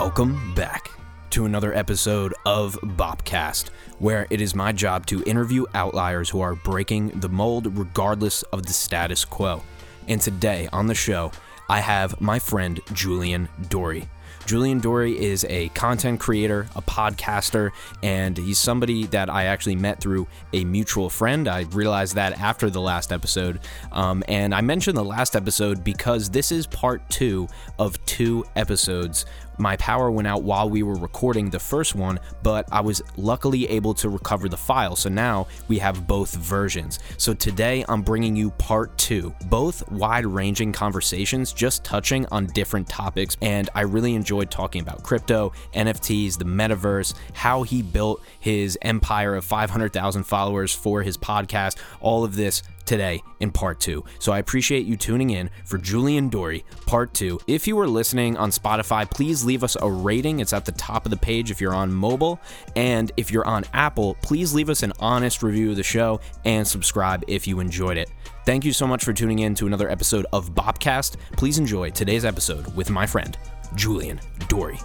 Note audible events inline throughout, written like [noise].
Welcome back to another episode of Bopcast, where it is my job to interview outliers who are breaking the mold regardless of the status quo. And today on the show, I have my friend Julian Dorey. Julian Dorey is a content creator, a podcaster, and he's somebody that I actually met through a mutual friend. I realized that after the last episode. Um, and I mentioned the last episode because this is part two of two episodes my power went out while we were recording the first one, but I was luckily able to recover the file. So now we have both versions. So today I'm bringing you part two, both wide ranging conversations, just touching on different topics. And I really enjoyed talking about crypto, NFTs, the metaverse, how he built his empire of 500,000 followers for his podcast, all of this today in part two. So I appreciate you tuning in for Julian Dorey, part two. If you are listening on Spotify, please leave us a rating. It's at the top of the page if you're on mobile. And if you're on Apple, please leave us an honest review of the show and subscribe if you enjoyed it. Thank you so much for tuning in to another episode of Bopcast. Please enjoy today's episode with my friend, Julian Dorey.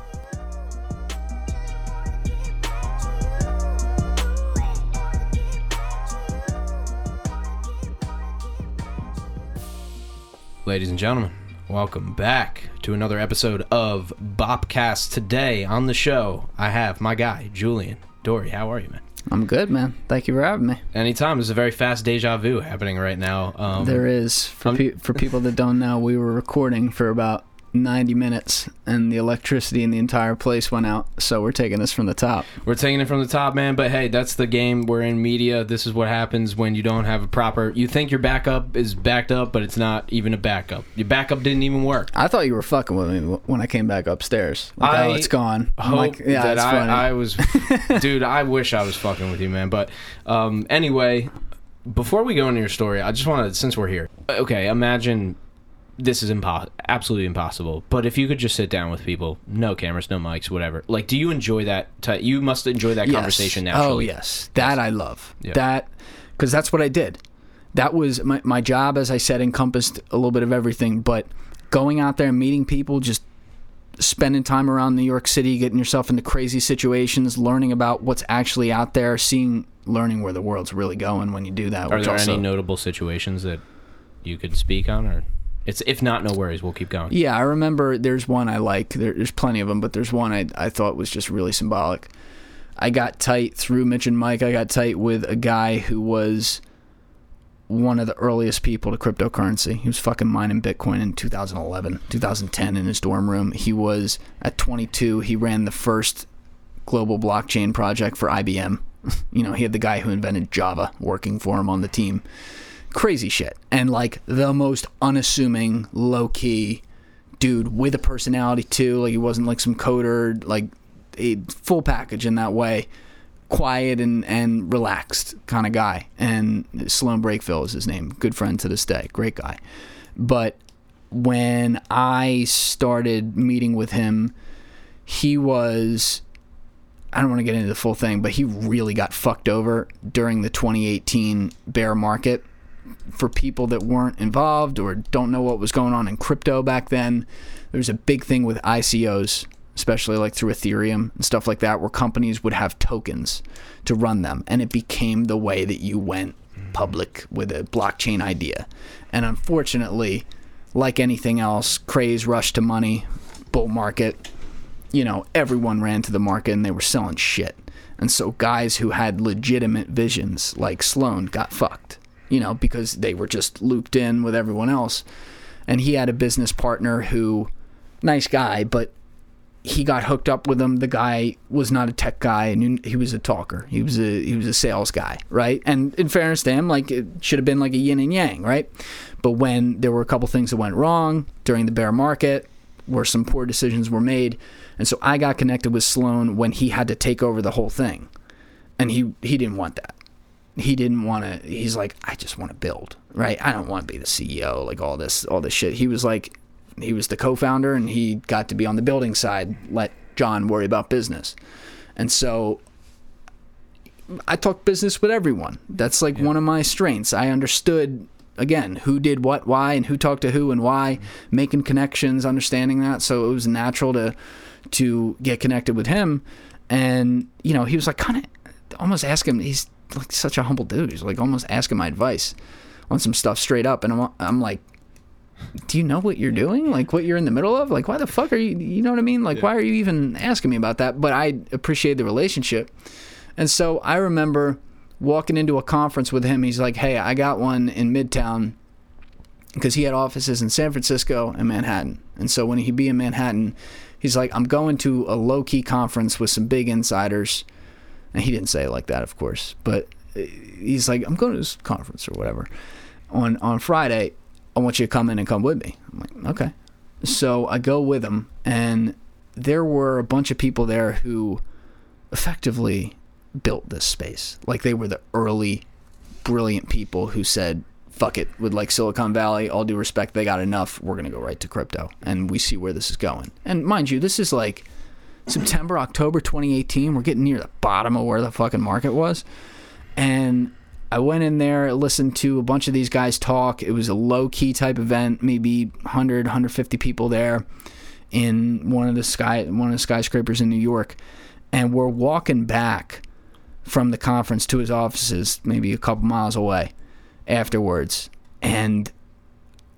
Ladies and gentlemen, welcome back to another episode of Bopcast. Today on the show, I have my guy, Julian Dorey. How are you, man? I'm good, man. Thank you for having me. Anytime. There's a very fast deja vu happening right now. Um, there is. For, pe- for people that don't know, we were recording for about 90 minutes and the electricity in the entire place went out. So we're taking this from the top. We're taking it from the top, man. But hey, that's the game. We're in media. This is what happens when you don't have a proper. You think your backup is backed up, but it's not even a backup. Your backup didn't even work. I thought you were fucking with me when I came back upstairs. Like, I oh, it's gone. I'm like, yeah, that it's funny. I, I was, [laughs] dude. I wish I was fucking with you, man. But um, anyway, before we go into your story, I just want to, since we're here, okay, imagine this is impo- absolutely impossible. But if you could just sit down with people, no cameras, no mics, whatever. Like, do you enjoy that? T- you must enjoy that Yes. conversation naturally. Oh yes, that I love. Yeah. That because that's what I did. That was my my job, as I said, encompassed a little bit of everything. But going out there and meeting people, just spending time around New York City, getting yourself into crazy situations, learning about what's actually out there, seeing, learning where the world's really going when you do that. Are there also, any notable situations that you could speak on, or it's if not, no worries. We'll keep going. Yeah, I remember there's one I like. There, there's plenty of them, but there's one I, I thought was just really symbolic. I got tight through Mitch and Mike. I got tight with a guy who was one of the earliest people to cryptocurrency. He was fucking mining Bitcoin in 2011, 2010 in his dorm room. He was at 22. He ran the first global blockchain project for IBM. [laughs] You know, he had the guy who invented Java working for him on the team. Crazy shit. And like the most unassuming, low key dude with a personality too. Like he wasn't like some coder, like a full package in that way. Quiet and, and relaxed kind of guy. And Sloan Breakville is his name. Good friend to this day. Great guy. But when I started meeting with him, he was I don't want to get into the full thing, but he really got fucked over during the 2018 bear market. For people that weren't involved or don't know what was going on in crypto back then, there was a big thing with ICOs, especially like through Ethereum and stuff like that, where companies would have tokens to run them. And it became the way that you went public with a blockchain idea. And unfortunately, like anything else, craze, rush to money, bull market, you know, everyone ran to the market and they were selling shit. And so guys who had legitimate visions like Sloan got fucked, you know, because they were just looped in with everyone else. And he had a business partner who, nice guy, but he got hooked up with him. The guy was not a tech guy, and he was a talker. He was a he was a sales guy, right? And in fairness to him, like it should have been like a yin and yang, right? But when there were a couple things that went wrong during the bear market, where some poor decisions were made, and so I got connected with Sloan when he had to take over the whole thing, and he he didn't want that. He didn't want to. He's like, I just want to build, right? I don't want to be the CEO, like all this all this shit. He was like, he was the co-founder, and he got to be on the building side. Let John worry about business, and so I talk business with everyone. That's like one of my strengths. I understood again who did what, why, and who talked to who and why, mm-hmm. making connections, understanding that. So it was natural to to get connected with him, and you know he was like kind of almost asking. He's like such a humble dude. He's like almost asking my advice on some stuff straight up, and I'm I'm like do you know what you're doing? Like what you're in the middle of? Like why the fuck are you you know what I mean? Like why are you even asking me about that? But I appreciate the relationship. And so I remember walking into a conference with him. He's like, "Hey, I got one in Midtown." Because he had offices in San Francisco and Manhattan. And so when he'd be in Manhattan, he's like, I'm going to a low key conference with some big insiders. And he didn't say it like that, of course. But uh, he's like, I'm going to this conference or whatever on, on Friday I want you to come in and come with me. I'm like, okay. So I go with him, and there were a bunch of people there who effectively built this space. Like they were the early, brilliant people who said, fuck it, with like Silicon Valley, all due respect, they got enough. We're going to go right to crypto, and we see where this is going. And mind you, this is like September, October 2018. We're getting near the bottom of where the fucking market was. And I went in there, listened to a bunch of these guys talk. It was a low key type event, maybe 100, 150 people there in one of the sky one of the skyscrapers in New York. And we're walking back from the conference to his offices, maybe a couple miles away afterwards. And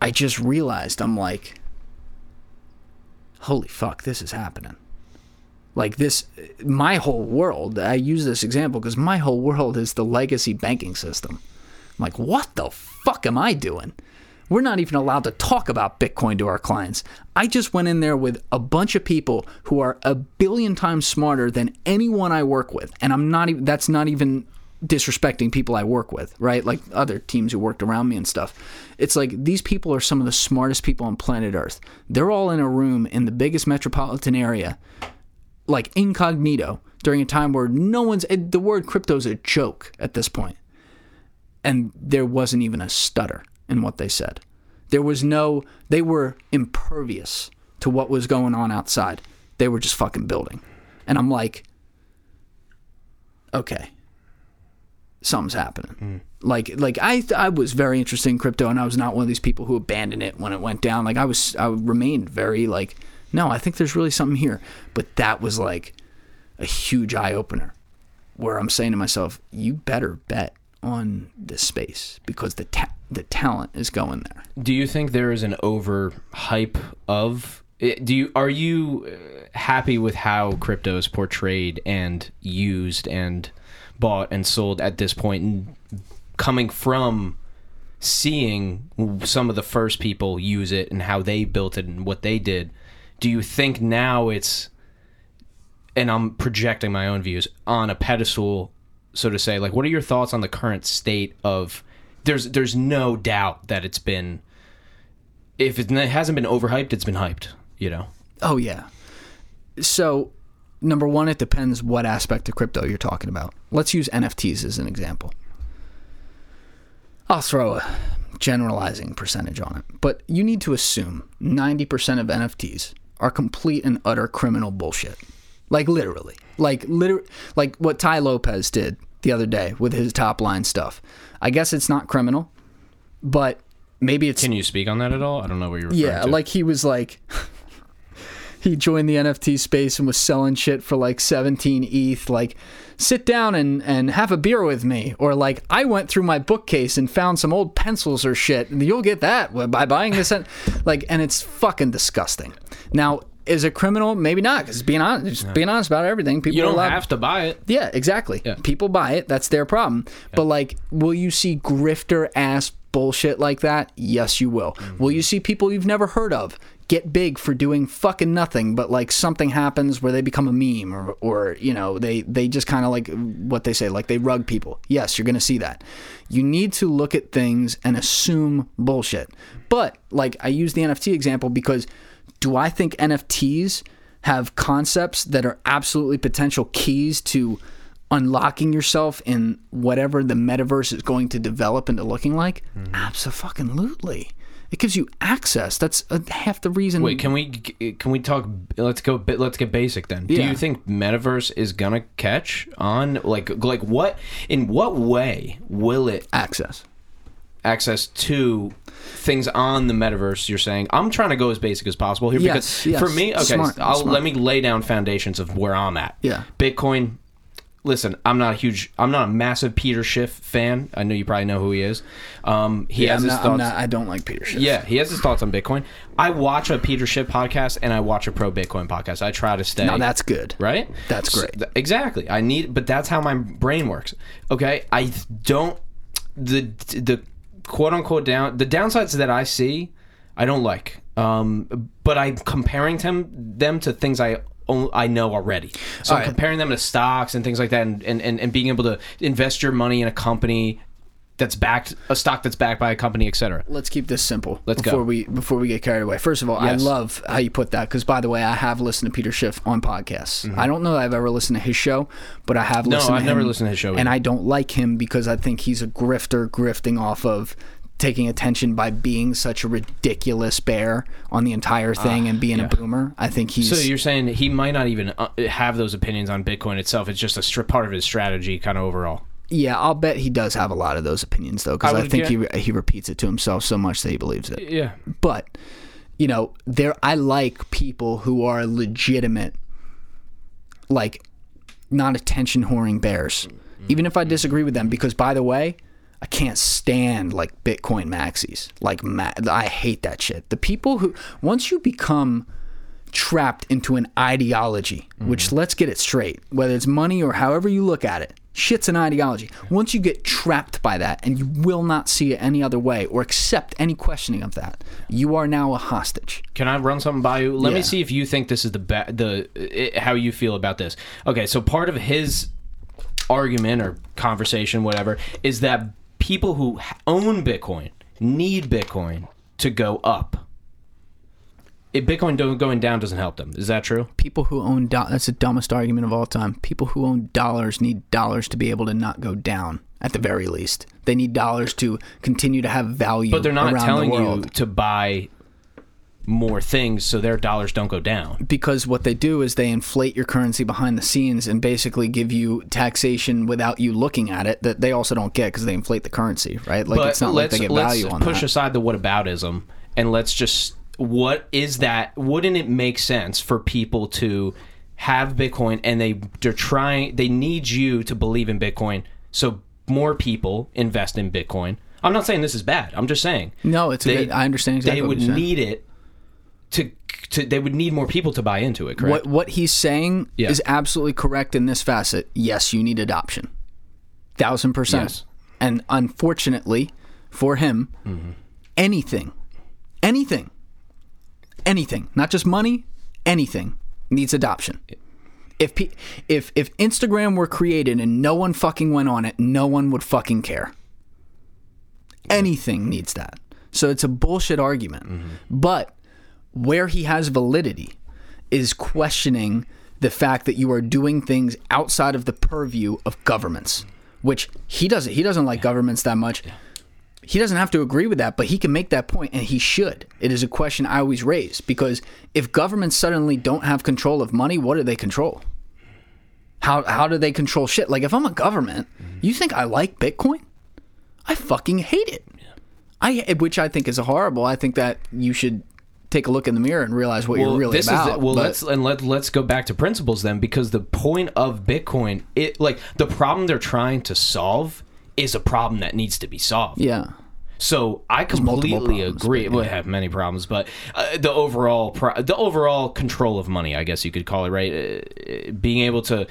I just realized I'm like, holy fuck, this is happening like this my whole world i use this example because my whole world is the legacy banking system. I'm like what the fuck am i doing? We're not even allowed to talk about bitcoin to our clients. I just went in there with a bunch of people who are a billion times smarter than anyone i work with. And i'm not even that's not even disrespecting people i work with right? Like other teams who worked around me and stuff. It's like these people are some of the smartest people on planet earth. They're all in a room in the biggest metropolitan area like incognito during a time where no one's the word crypto's a joke at this point. And there wasn't even a stutter in what they said. There was no they were impervious to what was going on outside. They were just fucking building. And i'm like okay something's happening. Mm. like like i i was very interested in crypto and i was not one of these people who abandoned it when it went down. Like i was i remained very like no, I think there's really something here. But that was like a huge eye opener where I'm saying to myself, you better bet on this space because the ta- the talent is going there. Do you think there is an over hype of eh, do you are you eh, happy with how crypto is portrayed and used and bought and sold at this point coming from seeing some of the first people use it and how they built it and what they did do you think now it's and I'm projecting my own views on a pedestal so to say? Like what are your thoughts on the current state of there's there's no doubt that it's been if it hasn't been overhyped it's been hyped you know? Oh yeah. So number one it depends what aspect of crypto you're talking about. Let's use nfts as an example. I'll throw a generalizing percentage on it but you need to assume 90% of nfts are complete and utter criminal bullshit. Like literally. Like liter like what Tai Lopez did the other day with his top line stuff. I guess it's not criminal, but maybe it's Can you speak on that at all? I don't know what you're Yeah, to. like he was like [laughs] he joined the NFT space and was selling shit for like 17 ETH. Like, sit down and, and have a beer with me. Or like, I went through my bookcase and found some old pencils or shit. And you'll get that by buying this. And, [laughs] like, and it's fucking disgusting. Now, is it criminal? Maybe not. Because being honest, just being honest about everything, people you don't allowed, have to buy it. Yeah, exactly. Yeah. People buy it. That's their problem. Yeah. But like, will you see grifter ass bullshit like that? Yes, you will. Mm-hmm. Will you see people you've never heard of get big for doing fucking nothing, but like something happens where they become a meme or, or you know, they, they just kind of like what they say, like they rug people. Yes, you're going to see that. You need to look at things and assume bullshit. But like I use the NFT example because do I think NFTs have concepts that are absolutely potential keys to unlocking yourself in whatever the metaverse is going to develop into looking like? Mm-hmm. Absolutely. It gives you access. That's uh, half the reason. Wait, can we can we talk? Let's go. Let's get basic then. Yeah. Do you think metaverse is gonna catch on? Like like what? In what way will it access? access to things on the metaverse. You're saying I'm trying to go as basic as possible here Yes, because yes. for me, okay, Smart, I'll, smart. let me lay down foundations of where I'm at. Yeah. Bitcoin. Listen, I'm not a huge, I'm not a massive Peter Schiff fan. I know you probably know who he is. Um, he Yeah, has I'm his not, thoughts. Not, I don't like Peter Schiff. Yeah, he has his thoughts on Bitcoin. I watch a Peter Schiff podcast and I watch a pro Bitcoin podcast. I try to stay. Now that's good. right. That's So- great. th- exactly. I need, but that's how my brain works. Okay, I don't the the quote unquote down the downsides that I see, I don't like. Um, but I'm comparing them them to things I. I know already, so I'm right. comparing them to stocks and things like that, and, and, and, being able to invest your money in a company that's backed, a stock that's backed by a company, etc. Let's keep this simple. Let's go. before we before we get carried away. First of all, Yes. I love how you put that because, by the way, I have listened to Peter Schiff on podcasts. I don't know that I've ever listened to his show, but I have Mm-hmm. No, listened. I've to never him, listened to his show and. I don't like him because I think he's a grifter, grifting off of taking attention by being such a ridiculous bear on the entire thing and being a boomer. I think he's Ah, So you're saying he might not even uh, have those opinions on Bitcoin itself. It's just a stri- part of his strategy, kind of overall. yeah. I'll bet he does have a lot of those opinions though, because I I, think he get- he repeats it to himself so much that he believes it. Yeah. but you know there i like people who are legitimate like not attention whoring bears even if i disagree with them because by the way i can't stand like bitcoin maxis. Like ma- i hate that shit. The people who once you become trapped into an ideology mm-hmm. which let's get it straight whether it's money or however you look at it shit's an ideology. Once you get trapped by that and you will not see it any other way or accept any questioning of that you are now a hostage. Can I run something by you? Let me see if you think this is the be- the it, how you feel about this. Okay, so part of his argument or conversation, whatever, is that people who own Bitcoin need Bitcoin to go up. If Bitcoin going down doesn't help them, is that true? people who own do- that's the dumbest argument of all time people who own dollars need dollars to be able to not go down at the very least they need dollars to continue to have value But they're not telling the you to buy more things so their dollars don't go down. because what they do is they inflate your currency behind the scenes and basically give you taxation without you looking at it that they also don't get because they inflate the currency, right? Like but it's not like they get value on push that. aside the whataboutism and let's just what is that wouldn't it make sense for people to have bitcoin and they they're trying they need you to believe in bitcoin so more people invest in bitcoin i'm not saying this is bad i'm just saying no, it's a they- good, I understand exactly they would need it to to they would need more people to buy into it correct What what he's saying Yeah. is absolutely correct in this facet. Yes, you need adoption, thousand percent. Yes. And unfortunately, for him, Mm-hmm. anything, anything, anything, not just money, anything needs adoption. If pe- if if Instagram were created and no one fucking went on it, no one would fucking care. Anything needs that. So it's a bullshit argument. But where he has validity is questioning the fact that you are doing things outside of the purview of governments, which he doesn't. He doesn't like governments that much. He doesn't have to agree with that, but he can make that point, and he should. It is a question I always raise because if governments suddenly don't have control of money, what do they control? How how do they control shit? Like if I'm a government, mm-hmm. you think I like Bitcoin? I fucking hate it. I which I think is horrible. I think that you should take a look in the mirror and realize what you're really this about. Is the, well, but- let's and let let's go back to principles then, because the point of Bitcoin, it like the problem they're trying to solve is a problem that needs to be solved. yeah. So I completely problems, agree. but Well, have many problems, but uh, the overall pro- the overall control of money, I guess you could call it, right? Uh, being able to.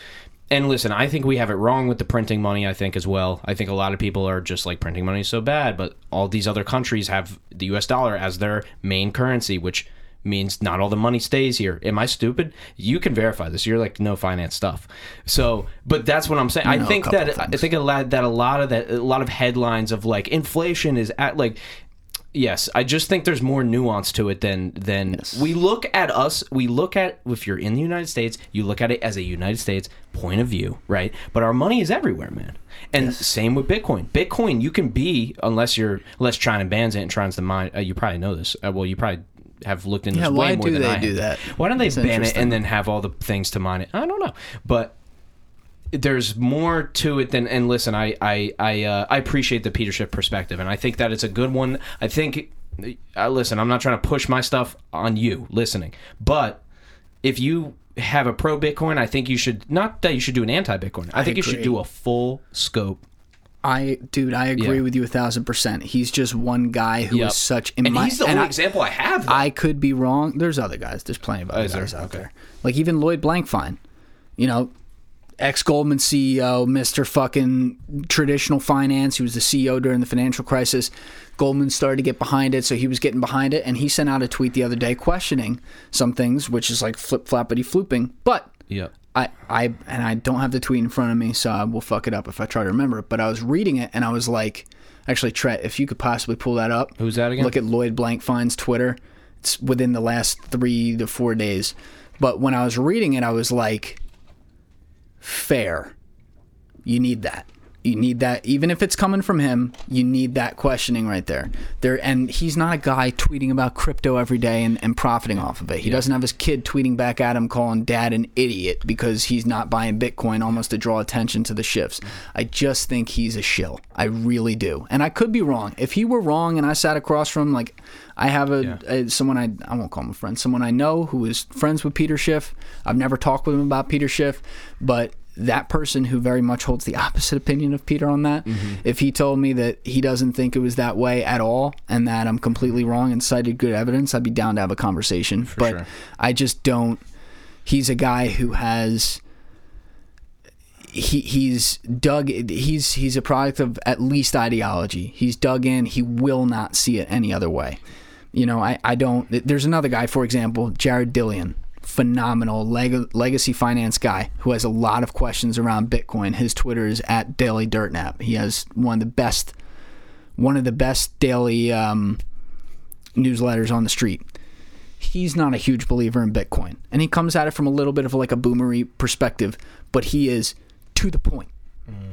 And listen, I think we have it wrong with the printing money. I think as well. I think a lot of people are just like printing money is so bad, but all these other countries have the U.S. dollar as their main currency, which means not all the money stays here. Am I stupid? You can verify this. You're like no finance stuff. So, but that's what I'm saying. I know a think that I think a lot that a lot of that a lot of headlines of like inflation is at like yes i just think there's more nuance to it than than we look at us we look at if you're in the united states you look at it as a united states point of view right? But our money is everywhere man. And same with bitcoin. Bitcoin you can be unless you're unless china bans it and tries to mine uh, you probably know this uh, well you probably have looked into Yeah, this way more do than they I do have. that? why don't they It's ban it and then have all the things to mine it? I don't know. But there's more to it than and listen i i i, uh, I appreciate the peter schiff perspective and i think that it's a good one i think uh, listen i'm not trying to push my stuff on you listening but if you have a pro bitcoin i think you should not that you should do an anti bitcoin i, think you should do a full scope I, dude, I agree Yeah. with you a thousand percent. He's just one guy who is Yep. such. In and my, he's the only I, example i have though. I could be wrong. There's other guys. There's plenty of other is there? guys out Okay. there. Like even Lloyd Blankfein, you know, ex Goldman CEO, Mister fucking traditional finance. He was the CEO during the financial crisis. Goldman started to get behind it, so he was getting behind it, and he sent out a tweet the other day questioning some things, which is like flip flappity flooping. But yep I, I and I don't have the tweet in front of me, so I will fuck it up if I try to remember it. But I was reading it and I was like, actually, Trent, if you could possibly pull that up. Who's that again? Look at Lloyd Blankfein's Twitter. It's within the last three to four days. But when I was reading it, I was like, fair. You need that. You need that, even if it's coming from him. You need that questioning right there. There, and he's not a guy tweeting about crypto every day and, and profiting off of it. He doesn't have his kid tweeting back at him, calling dad an idiot because he's not buying Bitcoin, almost to draw attention to the Schiffs. I just think he's a shill. I really do, and I could be wrong. If he were wrong, and I sat across from him, like I have a, a someone I I won't call him a friend, someone I know who is friends with Peter Schiff. I've never talked with him about Peter Schiff, but that person who very much holds the opposite opinion of Peter on that, mm-hmm. if he told me that he doesn't think it was that way at all and that I'm completely wrong and cited good evidence, I'd be down to have a conversation. but sure. I just don't. He's a guy who has. He, he's dug he's he's a product of at least ideology he's dug in he will not see it any other way you know i, I don't there's another guy for example jared dillian phenomenal leg- legacy finance guy who has a lot of questions around bitcoin his twitter is at daily dirtnap he has one of the best one of the best daily um, newsletters on the street he's not a huge believer in Bitcoin. And he comes at it from a little bit of like a boomery perspective, but he is to the point.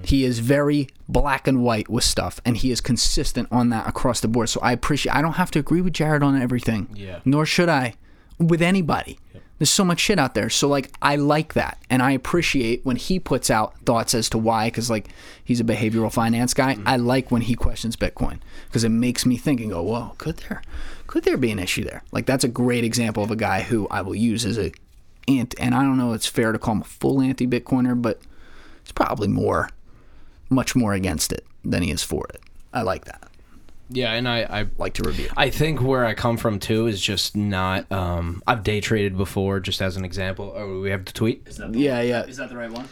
He is very black and white with stuff, and he is consistent on that across the board. So I appreciate. I don't have to agree with Jared on everything. Yeah. Nor should I, with anybody. There's so much shit out there. So like, I like that, and I appreciate when he puts out thoughts as to why. Because like, he's a behavioral finance guy. Mm-hmm. I like when he questions Bitcoin because it makes me think and go, "Whoa, could there, could there be an issue there?" Like that's a great example of a guy who I will use as a ant. And I don't know, it's fair to call him a full anti-Bitcoiner, but it's probably more, much more against it than he is for it. I like that. Yeah and i i Like to review. I think where I come from too is just not. Um, I've day traded before, just as an example. Oh, we have the tweet. Yeah, yeah. Is that the right one?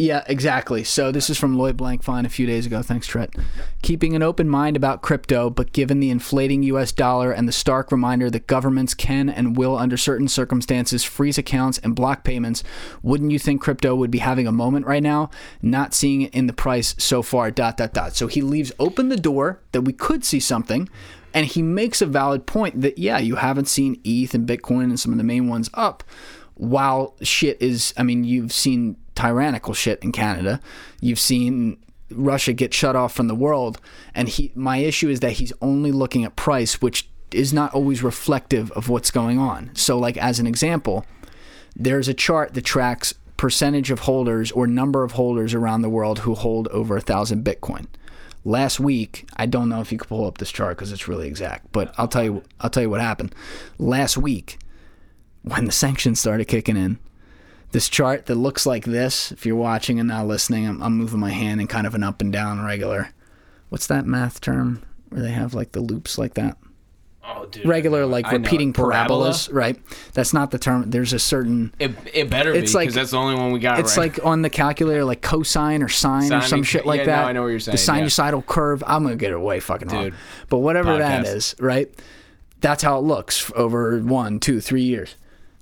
Yeah, exactly. So this is from Lloyd Blankfein a few days ago. Thanks, Trent. Keeping an open mind about crypto, but given the inflating U.S. dollar and the stark reminder that governments can and will, under certain circumstances, freeze accounts and block payments, wouldn't you think crypto would be having a moment right now? Not seeing it in the price so far. Dot dot dot. So he leaves open the door that we could see something. And he makes a valid point that, yeah, you haven't seen ETH and Bitcoin and some of the main ones up while shit is, I mean, you've seen tyrannical shit in Canada. You've seen Russia get shut off from the world. And he, my issue is that he's only looking at price, which is not always reflective of what's going on. So, like, as an example, there's a chart that tracks percentage of holders or number of holders around the world who hold over a thousand Bitcoin. Last week, I don't know if you could pull up this chart because it's really exact, but I'll tell you, I'll tell you what happened. Last week, when the sanctions started kicking in, this chart that looks like this, if you're watching and not listening, I'm, I'm moving my hand in kind of an up and down regular. What's that math term where they have like the loops like that? Oh, dude. Regular, like repeating Parabola? parabolas, right? That's not the term. There's a certain. It, it better It's be like- because that's the only one we got. Right. It's right? like on the calculator, like cosine or sine or some shit like yeah, that. no, I know what you're saying, The yeah. sinusoidal curve. I'm gonna get it way fucking wrong. Dude, But whatever that podcast. is, right? That's how it looks over one, two, three years.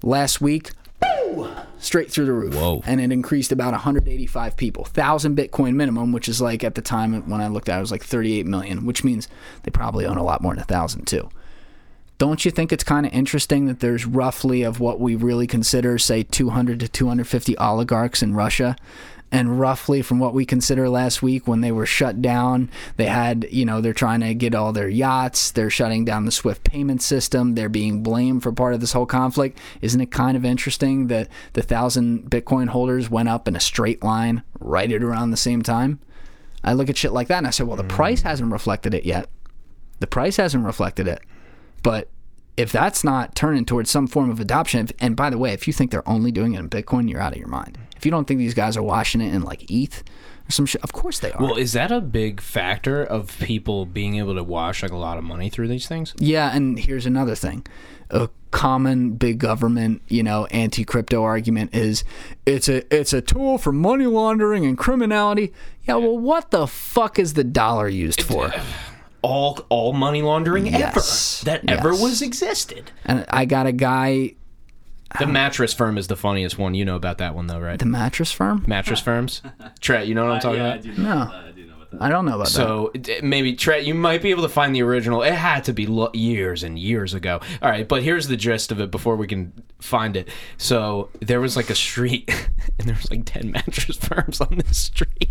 Last week, boo, straight through the roof. Whoa. And it increased about 185 people. Thousand Bitcoin minimum, which is like at the time when I looked at it, it was like 38 million, which means they probably own a lot more than a thousand too. Don't you think it's kind of interesting that there's roughly of what we really consider, say, 200 to 250 oligarchs in Russia, And roughly from what we consider last week when they were shut down, they had, you know, they're trying to get all their yachts, they're shutting down the Swift payment system, they're being blamed for part of this whole conflict. Isn't it kind of interesting that the thousand Bitcoin holders went up in a straight line right at around the same time? I look at shit like that and I say, well, the mm. price hasn't reflected it yet. The price hasn't reflected it. But if that's not turning towards some form of adoption, and by the way, if you think they're only doing it in Bitcoin, you're out of your mind. If you don't think these guys are washing it in like ETH or some shit, of course they are. Well, is that a big factor of people being able to wash like a lot of money through these things? yeah, and here's another thing. A common big government, you know, anti-crypto argument is it's a it's a tool for money laundering and criminality. Yeah, well, what the fuck is the dollar used for? All all money laundering Yes. ever that ever was existed. And I got a guy, The um, mattress firm is the funniest one. You know about that one though, right? the mattress firm. Mattress firms. [laughs] Trent, you know what I'm talking yeah, I about? do know No. that. I do know about that. I don't know about that. So maybe Trent, you might be able to find the original. It had to be lo- years and years ago. All right, but here's the gist of it before we can find it. So there was like a street, [laughs] and there was like ten mattress [laughs] firms on this street.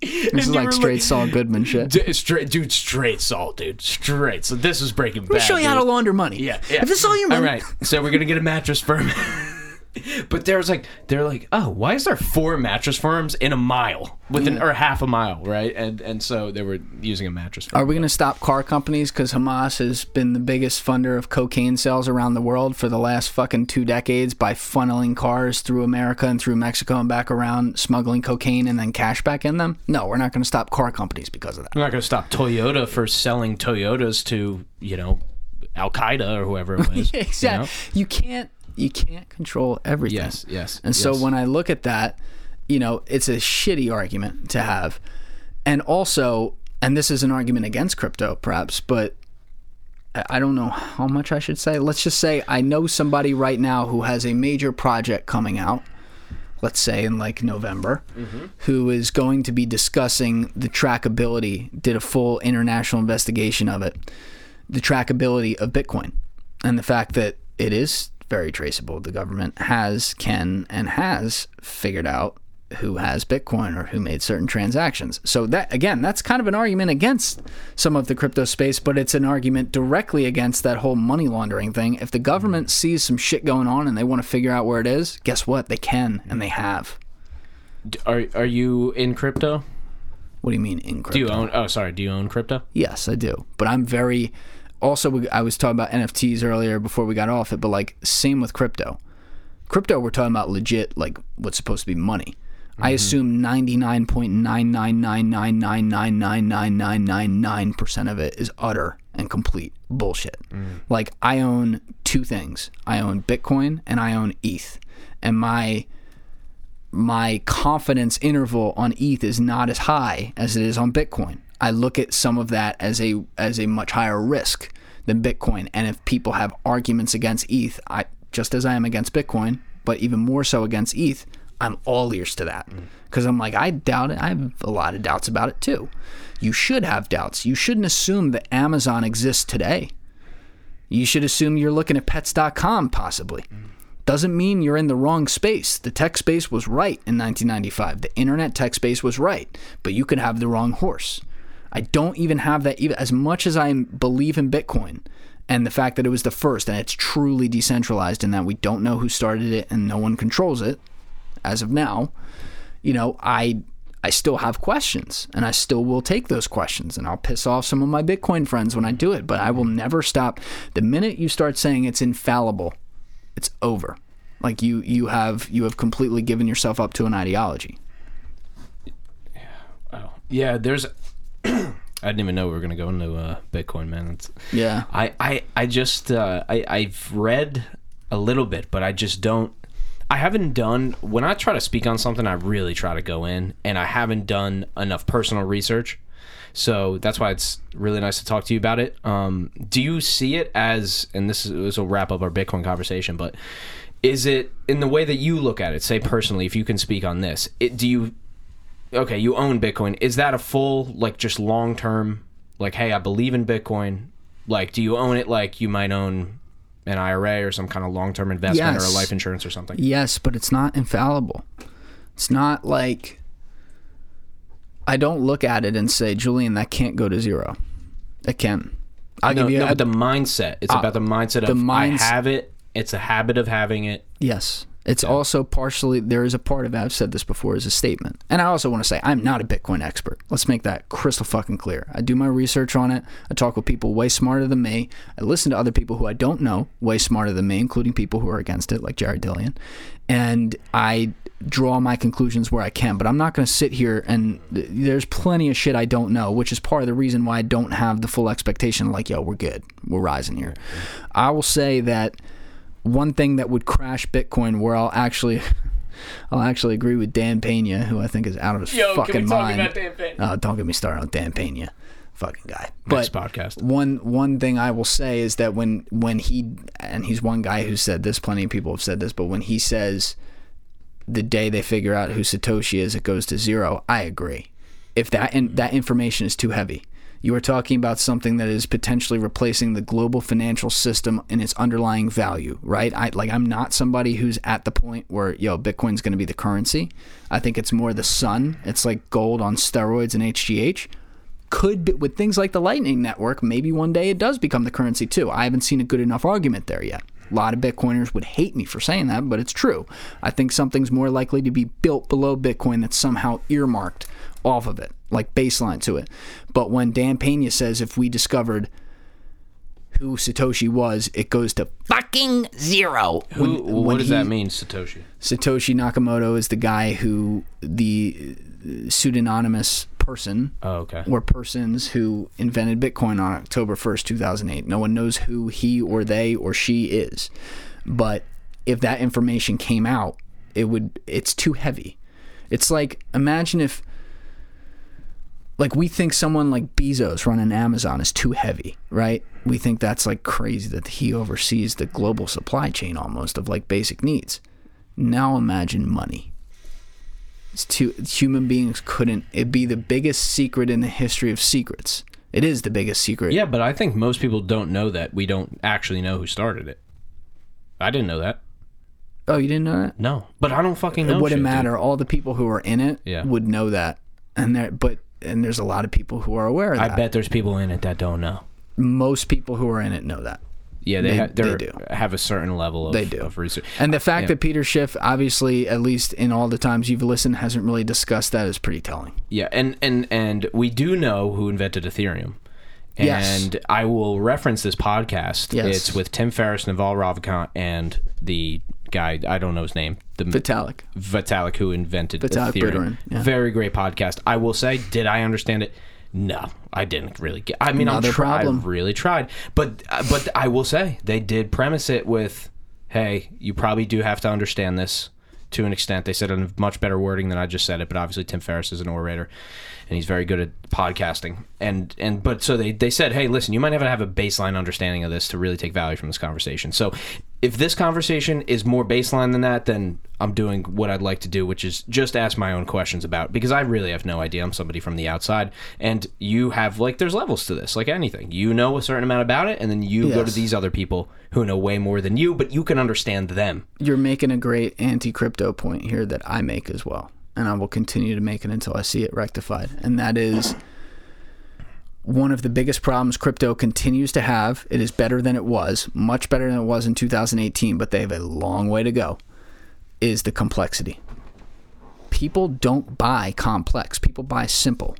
This is like straight Saul Goodman shit. D- straight, dude, straight salt, dude, straight. So this is breaking bad. Let me show you how to launder money. Yeah, yeah. If this is all you All money, right, so we're gonna get a mattress firm. [laughs] [laughs] but there's like, they're like, oh, why is there four mattress firms in a mile within or half a mile, right? And and so they were using a mattress firm. Are we going to stop car companies because Hamas has been the biggest funder of cocaine sales around the world for the last fucking two decades by funneling cars through America and through Mexico and back around, smuggling cocaine and then cash back in them? No, we're not going to stop car companies because of that. We're not going to stop Toyota for selling Toyotas to you know Al Qaeda or whoever it [laughs] was. exactly. You know? You can't you can't control everything. Yes, yes. And so when I look at that, you know, it's a shitty argument to have. And also, and this is an argument against crypto, perhaps, but I don't know how much I should say. Let's just say I know somebody right now who has a major project coming out, let's say in like November, mm-hmm. who is going to be discussing the trackability, did a full international investigation of it, the trackability of Bitcoin, and the fact that it is very traceable. The government has, can, and has figured out who has Bitcoin or who made certain transactions. So that again, that's kind of an argument against some of the crypto space, but it's an argument directly against that whole money laundering thing. If the government sees some shit going on and they want to figure out where it is, guess what? They can and they have. Are are you in crypto? What do you mean in crypto? Do you own? Oh, sorry. Do you own crypto? Yes, I do. But I'm very. Also, we, I was talking about NFTs earlier before we got off it, but like same with crypto. Crypto, we're talking about legit, like what's supposed to be money. I assume 99.99999999999% of it is utter and complete bullshit. Like I own two things. I own Bitcoin and I own ETH. And my my confidence interval on ETH is not as high as it is on Bitcoin. I look at some of that as a as a much higher risk than Bitcoin. And if people have arguments against ETH, I just as I am against Bitcoin, but even more so against ETH, I'm all ears to that. Mm. Because I'm like, I doubt it. I have a lot of doubts about it too. You should have doubts. You shouldn't assume that Amazon exists today. You should assume you're looking at pets.com possibly mm. doesn't mean you're in the wrong space. The tech space was right in 1995. The internet tech space was right, but you could have the wrong horse. I don't even have that even as much as I believe in Bitcoin and the fact that it was the first and it's truly decentralized in that we don't know who started it and no one controls it as of now. You know, I I still have questions and I still will take those questions and I'll piss off some of my Bitcoin friends when I do it, but I will never stop. The minute you start saying it's infallible, it's over. Like you you have you have completely given yourself up to an ideology. Oh, yeah. There's. [clears throat] I didn't even know we were gonna go into uh, Bitcoin, man. It's, Yeah. I, I, I just uh, I, I've read a little bit, but I just don't. I haven't done when I try to speak on something. I really try to go in, and I haven't done enough personal research. So that's why it's really nice to talk to you about it. Um, do you see it as, and this, is, this will wrap up our Bitcoin conversation, but is it in the way that you look at it? Say personally, if you can speak on this, it, do you okay, you own Bitcoin. Is that a full, like, just long term, like, hey, I believe in Bitcoin? Like, do you own it like you might own an IRA or some kind of long term investment or a life insurance or something? Yes, but it's not infallible. It's not like I don't look at it and say, Julian, that can't go to zero. It can. I'll no, give you no, a- but the mindset. It's Uh, about the mindset of the minds- I have it. It's a habit of having it. Yes. It's also partially, there is a part of it, I've said this before, as a statement. And I also want to say, I'm not a Bitcoin expert. Let's make that crystal fucking clear. I do my research on it. I talk with people way smarter than me. I listen to other people who I don't know, way smarter than me, including people who are against it, like Jared Dillian. And I draw my conclusions where I can. But I'm not going to sit here and th- there's plenty of shit I don't know, which is part of the reason why I don't have the full expectation like, yo, we're good. We're rising here. I will say that one thing that would crash Bitcoin, where I'll actually, [laughs] I'll actually agree with Dan Pena, who I think is out of his fucking mind. Oh, don't get me started on Dan Pena, fucking guy. Next But podcast. one one thing I will say is that when when he and he's one guy who said this, plenty of people have said this, but when he says the day they figure out who Satoshi is, it goes to zero. I agree. If that in, mm-hmm. that information is too heavy, you are talking about something that is potentially replacing the global financial system and its underlying value, right? I like I'm not somebody who's at the point where yo Bitcoin's going to be the currency. I think it's more the sun. It's like gold on steroids and HGH could be, with things like the Lightning Network, maybe one day it does become the currency too. I haven't seen a good enough argument there yet. A lot of Bitcoiners would hate me for saying that, but it's true. I think something's more likely to be built below Bitcoin that's somehow earmarked off of it, like baseline to it. But when Dan Pena says if we discovered who Satoshi was, it goes to fucking zero. Who, When- what when does he- that mean, Satoshi? Satoshi Nakamoto is the guy who the uh, pseudonymous person Oh, okay. or persons who invented Bitcoin on October 1st, 2008. No one knows who he or they or she is. But if that information came out, it would it's too heavy. It's like imagine if like we think someone like Bezos running Amazon is too heavy, right? We think that's like crazy that he oversees the global supply chain almost of like basic needs. Now imagine money. It's too human beings couldn't it be the biggest secret in the history of secrets. It is the biggest secret. Yeah, but I think most people don't know that. We don't actually know who started it. I didn't know that. Oh, you didn't know that? No, but I don't fucking know. it wouldn't shit, dude. matter. All the people who are in it Yeah. would know that. And there but and there's a lot of people who are aware of that. I that. bet there's people in it that don't know. Most people who are in it know that. Yeah, they They- ha- they do. have a certain level of, They do. of research. And the uh, fact yeah. that Peter Schiff, obviously, at least in all the times you've listened, hasn't really discussed that is pretty telling. Yeah, and and and we do know who invented Ethereum. Yes. And I will reference this podcast. Yes. It's with Tim Ferriss, Naval Ravikant, and the guy I don't know his name, the Vitalik. Vitalik who invented Vitalik Ethereum. Buterin, yeah. Very great podcast. I will say, did I understand it? No, I didn't really get. I mean, I'm Another try, problem. Really tried, but uh, but I will say they did premise it with, hey, you probably do have to understand this to an extent. They said it in much better wording than I just said it, but obviously Tim Ferriss is an orator, and he's very good at podcasting. And and but so they they said, hey, listen, you might have to have a baseline understanding of this to really take value from this conversation. So if this conversation is more baseline than that, then I'm doing what I'd like to do, which is just ask my own questions about because I really have no idea. I'm somebody from the outside, and you have like there's levels to this, like anything. You know a certain amount about it, and then you go to these other people who know way more than you, but you can understand them. You're making a great anti crypto point here that I make as well. And I will continue to make it until I see it rectified. And that is one of the biggest problems crypto continues to have. It is better than it was, much better than it was in 2018, but they have a long way to go. Is the complexity. People don't buy complex, people buy simple.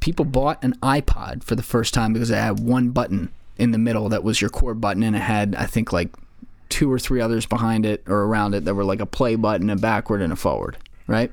People bought an iPod for the first time because it had one button in the middle that was your core button, and it had, I think, like two or three others behind it or around it that were like a play button, a backward, and a forward, right?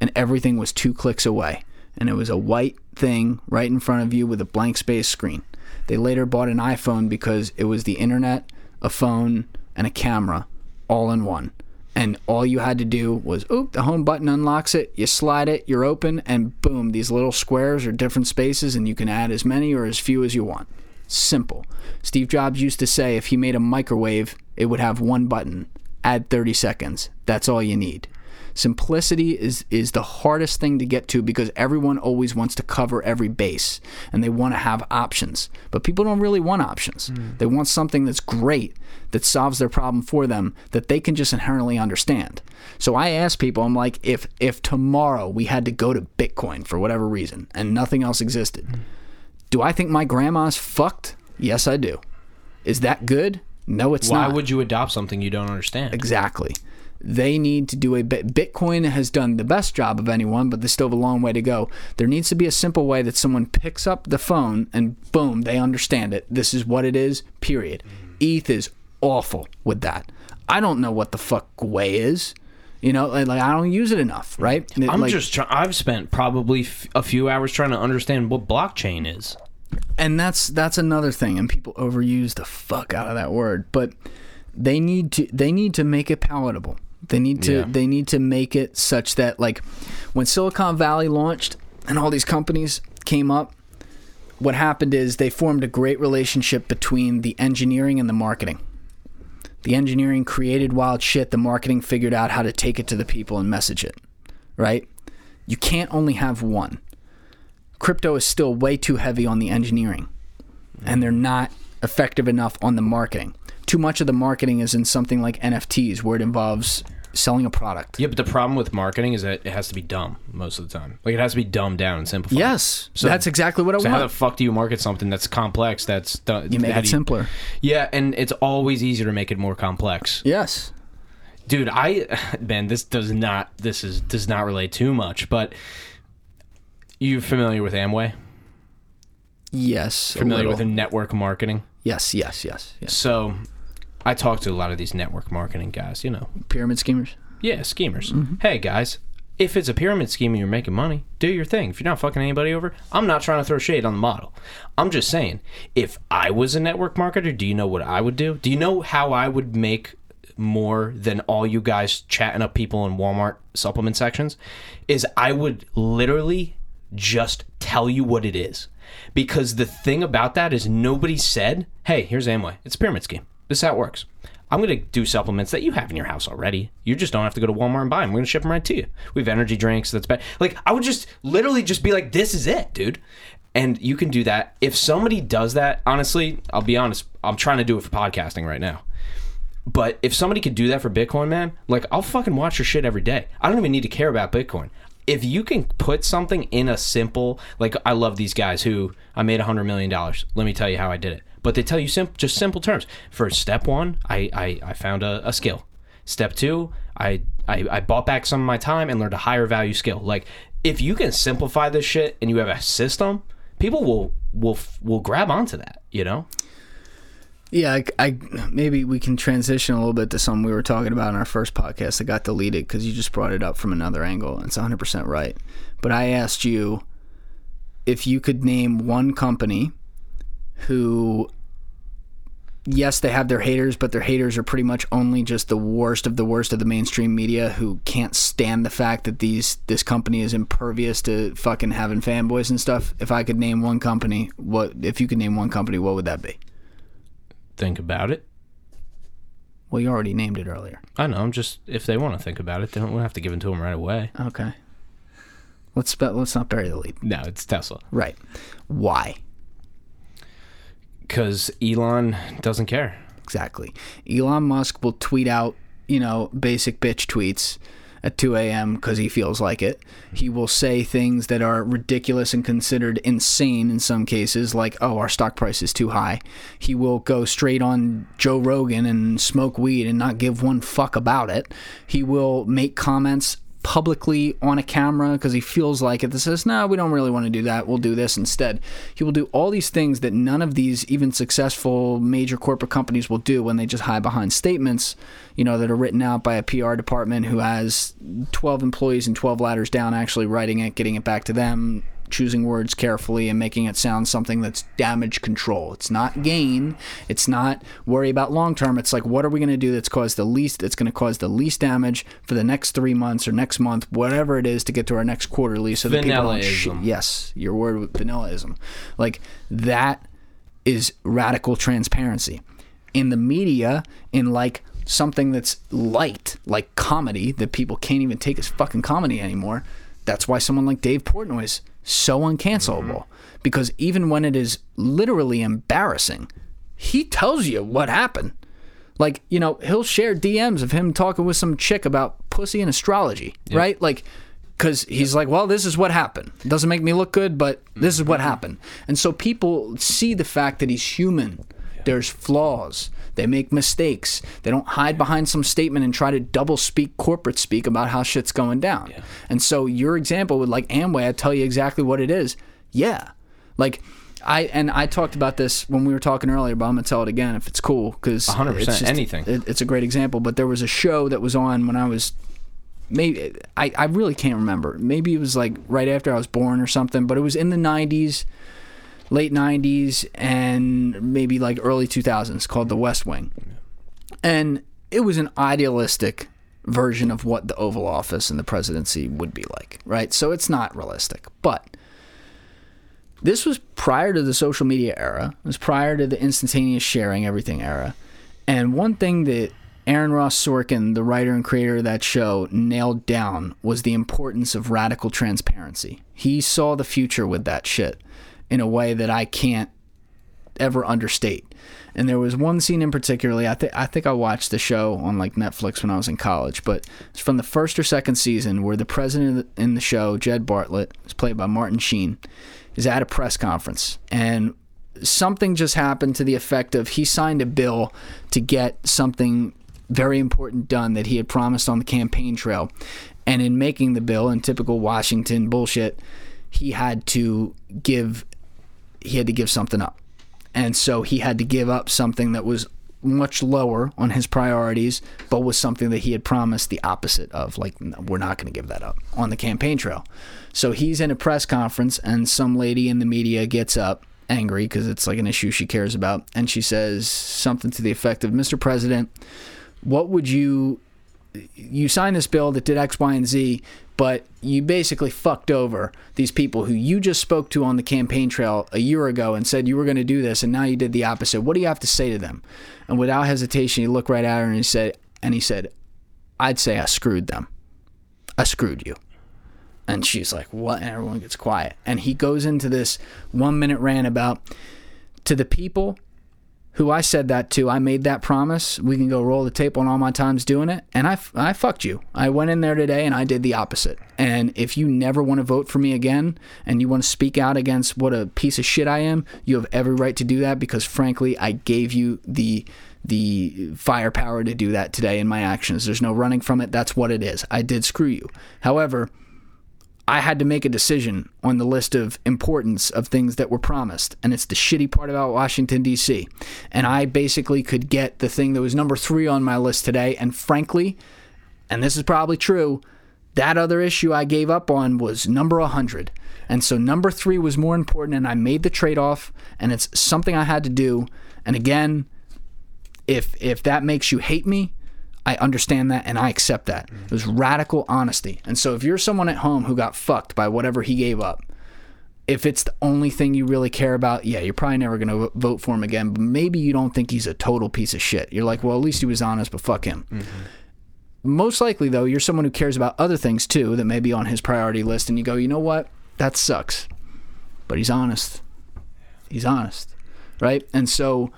And everything was two clicks away. And it was a white thing right in front of you with a blank space screen. They later bought an iPhone because it was the internet, a phone, and a camera all in one. And all you had to do was, oop, the home button unlocks it, you slide it, you're open, and boom, these little squares are different spaces, and you can add as many or as few as you want. Simple. Steve Jobs used to say if he made a microwave, it would have one button, add 30 seconds. That's all you need. Simplicity is is the hardest thing to get to because everyone always wants to cover every base and they want to have options. But people don't really want options. Hmm. They want something that's great that solves their problem for them that they can just inherently understand. So I ask people, I'm like, if if tomorrow we had to go to Bitcoin for whatever reason and nothing else existed, hmm. do I think my grandma's fucked? Yes, I do. Is that good? No, it's Why not. Why would you adopt something you don't understand? Exactly. They need to do a bit. Bitcoin has done the best job of anyone, but they still have a long way to go. There needs to be a simple way that someone picks up the phone and boom, they understand it. This is what it is, period. Mm-hmm. ETH is awful with that. I don't know what the fuck Gwei is. You know, like I don't use it enough, right? It, I'm like- just trying. I've spent probably f- a few hours trying to understand what blockchain is. and that's that's another thing and people overuse the fuck out of that word but they need to they need to make it palatable they need to Yeah. they need to make it such that like when silicon valley launched and all these companies came up what happened is they formed a great relationship between the engineering and the marketing. The engineering created wild shit. The marketing figured out how to take it to the people and message it right? You can't only have one. Crypto is still way too heavy on the engineering and they're not effective enough on the marketing. Too much of the marketing is in something like NFTs where it involves selling a product. Yeah, but the problem with marketing is that it has to be dumb most of the time. Like it has to be dumbed down and simplified. Yes, So- that's exactly what I want. So how the fuck do you market something that's complex? That's done, You make it do simpler. Yeah, and it's always easier to make it more complex. Yes. Dude, I [sighs] man, this does not this is does not relate too much, but you familiar with Amway? Yes. Familiar with network marketing? Yes, yes, yes, yes. So I talk to a lot of these network marketing guys, you know. Pyramid schemers. Yeah, schemers. Mm-hmm. Hey guys, if it's a pyramid scheme and you're making money, do your thing. If you're not fucking anybody over, I'm not trying to throw shade on the model. I'm just saying, if I was a network marketer, do you know what I would do? Do you know how I would make more than all you guys chatting up people in Walmart supplement sections? Is I would literally just tell you what it is. Because the thing about that is nobody said, hey, here's Amway. It's a pyramid scheme. This is how it works. I'm going to do supplements that you have in your house already. You just don't have to go to Walmart and buy them. We're going to ship them right to you. We have energy drinks that's bad. Like, I would just literally just be like, this is it, dude. And you can do that. If somebody does that, honestly, I'll be honest, I'm trying to do it for podcasting right now. But if somebody could do that for Bitcoin, man, like I'll fucking watch your shit every day. I don't even need to care about Bitcoin. If you can put something in a simple, like I love these guys who I made a hundred million dollars. Let me tell you how I did it. But they tell you sim- just simple terms. For step one, I I, I found a, a skill. Step two, I, I I bought back some of my time and learned a higher value skill. Like if you can simplify this shit and you have a system, people will will will grab onto that. You know. Yeah, I, I maybe we can transition a little bit to something we were talking about in our first podcast that got deleted because you just brought it up from another angle. It's 100% right. But I asked you if you could name one company who, yes, they have their haters, but their haters are pretty much only just the worst of the worst of the mainstream media who can't stand the fact that these this company is impervious to fucking having fanboys and stuff. If I could name one company, what if you could name one company, what would that be? Think about it. Well, you already named it earlier. I know. I'm just if they want to think about it, they don't have to give it to them right away. Okay. Let's spe- let's not bury the lead. No, it's Tesla Right. Why? because Elon doesn't care. Exactly. Elon Musk will tweet out, you know, basic bitch tweets at 2 a.m. because he feels like it. He will say things that are ridiculous and considered insane in some cases, like, oh, our stock price is too high. He will go straight on Joe Rogan and smoke weed and not give one fuck about it. He will make comments publicly on a camera because he feels like it that says, no, we don't really want to do that. We'll do this instead. He will do all these things that none of these even successful major corporate companies will do when they just hide behind statements, you know, that are written out by a PR department who has 12 employees and 12 ladders down actually writing it, getting it back to them, choosing words carefully and making it sound something that's damage control. It's not gain. It's not worry about long term. It's like what are we going to do that's caused the least that's going to cause the least damage for the next 3 months or next month, whatever it is to get to our next quarterly so that people don't sh-. Yes, your word with vanillaism. Like that is radical transparency. In the media, in like something that's light, like comedy, that people can't even take as fucking comedy anymore. That's why someone like Dave Portnoy's so uncancelable. Because even when it is literally embarrassing, he tells you what happened. Like, you know, he'll share DMs of him talking with some chick about pussy and astrology, right? Like, because he's like, well, this is what happened. It doesn't make me look good, but this is what happened. And so people see the fact that he's human. There's flaws. They make mistakes. They don't hide behind some statement and try to double speak corporate speak about how shit's going down. And so your example with like Amway, I tell you exactly what it is. Yeah. Like, I and I talked about this when we were talking earlier, but I'm gonna tell it again if it's cool because 100%, anything. It, it's a great example. But there was a show that was on when I was maybe I, I really can't remember. Maybe it was like right after I was born or something, but it was in the 90s, late 90s, and maybe like early 2000s called The West Wing. And it was an idealistic version of what the Oval Office and the presidency would be like, right? So it's not realistic. But this was prior to the social media era, it was prior to the instantaneous sharing everything era. And one thing that Aaron Ross Sorkin, the writer and creator of that show, nailed down was the importance of radical transparency. He saw the future with that shit in a way that I can't ever understate. And there was one scene in particularly. I think I think I watched the show on like Netflix when I was in college, but it's from the first or second season where the president in the show, Jed Bartlet, is played by Martin Sheen, is at a press conference and something just happened to the effect of he signed a bill to get something very important done that he had promised on the campaign trail. And in making the bill, in typical Washington bullshit, he had to give he had to give something up. And so he had to give up something that was much lower on his priorities, but was something that he had promised the opposite of. Like, no, we're not going to give that up on the campaign trail. So he's in a press conference, and some lady in the media gets up angry because it's like an issue she cares about. And she says something to the effect of Mr. President, what would you you signed this bill that did X, Y, and Z, but you basically fucked over these people who you just spoke to on the campaign trail a year ago and said you were going to do this, and now you did the opposite. What do you have to say to them? And without hesitation, he looked right at her and he said, and he said, "I'd say I screwed them. I screwed you." And she's like, "What?" And everyone gets quiet. And he goes into this one minute rant about to the people who I said that to, I made that promise. We can go roll the tape on all my times doing it. And I, I fucked you. I went in there today and I did the opposite. And if you never want to vote for me again and you want to speak out against what a piece of shit I am, you have every right to do that because frankly, I gave you the the firepower to do that today in my actions. There's no running from it. That's what it is. I did screw you. However, I had to make a decision on the list of importance of things that were promised. And it's the shitty part about Washington, D.C. And I basically could get the thing that was number three on my list today. And frankly, and this is probably true, that other issue I gave up on was number 100. And so number three was more important. And I made the trade off. And it's something I had to do. And again, if if that makes you hate me, I understand that and I accept that. It was radical honesty. And so if you're someone at home who got fucked by whatever he gave up, if it's the only thing you really care about, yeah, you're probably never going to vote for him again. But maybe you don't think he's a total piece of shit. You're like, well, at least he was honest, but fuck him. Mm-hmm. Most likely, though, you're someone who cares about other things too that may be on his priority list, and you go, you know what? That sucks. But he's honest. He's honest. Right? And so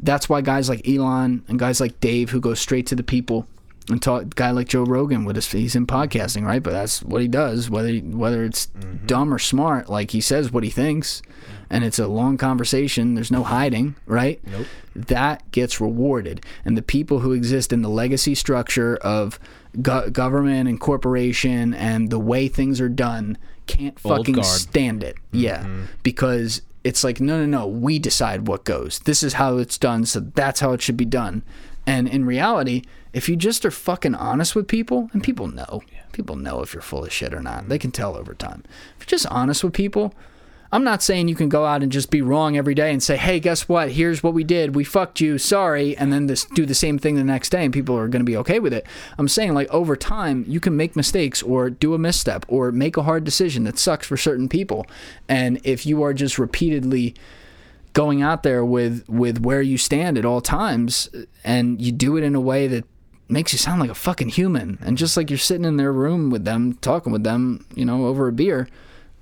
that's why guys like Elon and guys like Dave who go straight to the people and talk guy like Joe Rogan with his he's in podcasting, right? But that's what he does, whether he, whether it's mm-hmm. dumb or smart, like he says what he thinks and it's a long conversation, there's no hiding, right? Nope. That gets rewarded. And the people who exist in the legacy structure of go- government and corporation and the way things are done can't Old fucking guard. stand it. Yeah. Mm-hmm. Because it's like, no, no, no, we decide what goes. This is how it's done, so that's how it should be done. And in reality, if you just are fucking honest with people, and people know, people know if you're full of shit or not. They mm-hmm. can tell over time. If you're just honest with people, I'm not saying you can go out and just be wrong every day and say, "Hey, guess what? Here's what we did. We fucked you. Sorry," and then this, do the same thing the next day, and people are going to be okay with it. I'm saying like over time, you can make mistakes or do a misstep or make a hard decision that sucks for certain people, and if you are just repeatedly going out there with with where you stand at all times, uh, and you do it in a way that makes you sound like a fucking human. And just like you're sitting in their room with them, talking with them, you know, over a beer,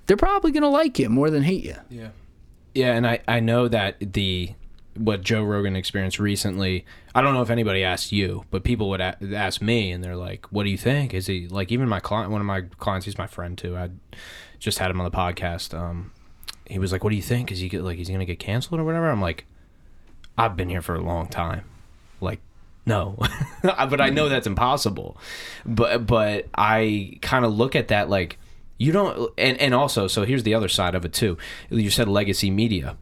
they're probably gonna like you more than hate you. Yeah. Yeah, and I I know that the what Joe Rogan experienced recently. I don't know if anybody asked you, but people would ask me, and they're like, "What do you think?" Is he like even my client? One of my clients, he's my friend too. I just had him on the podcast. Um, he was like, "What do you think? Is he get like he's gonna get canceled or whatever?" I'm like, "I've been here for a long time, like." No, [laughs] but I know that's impossible. But but I kind of look at that like you don't and and also so here's the other side of it too. You said legacy media.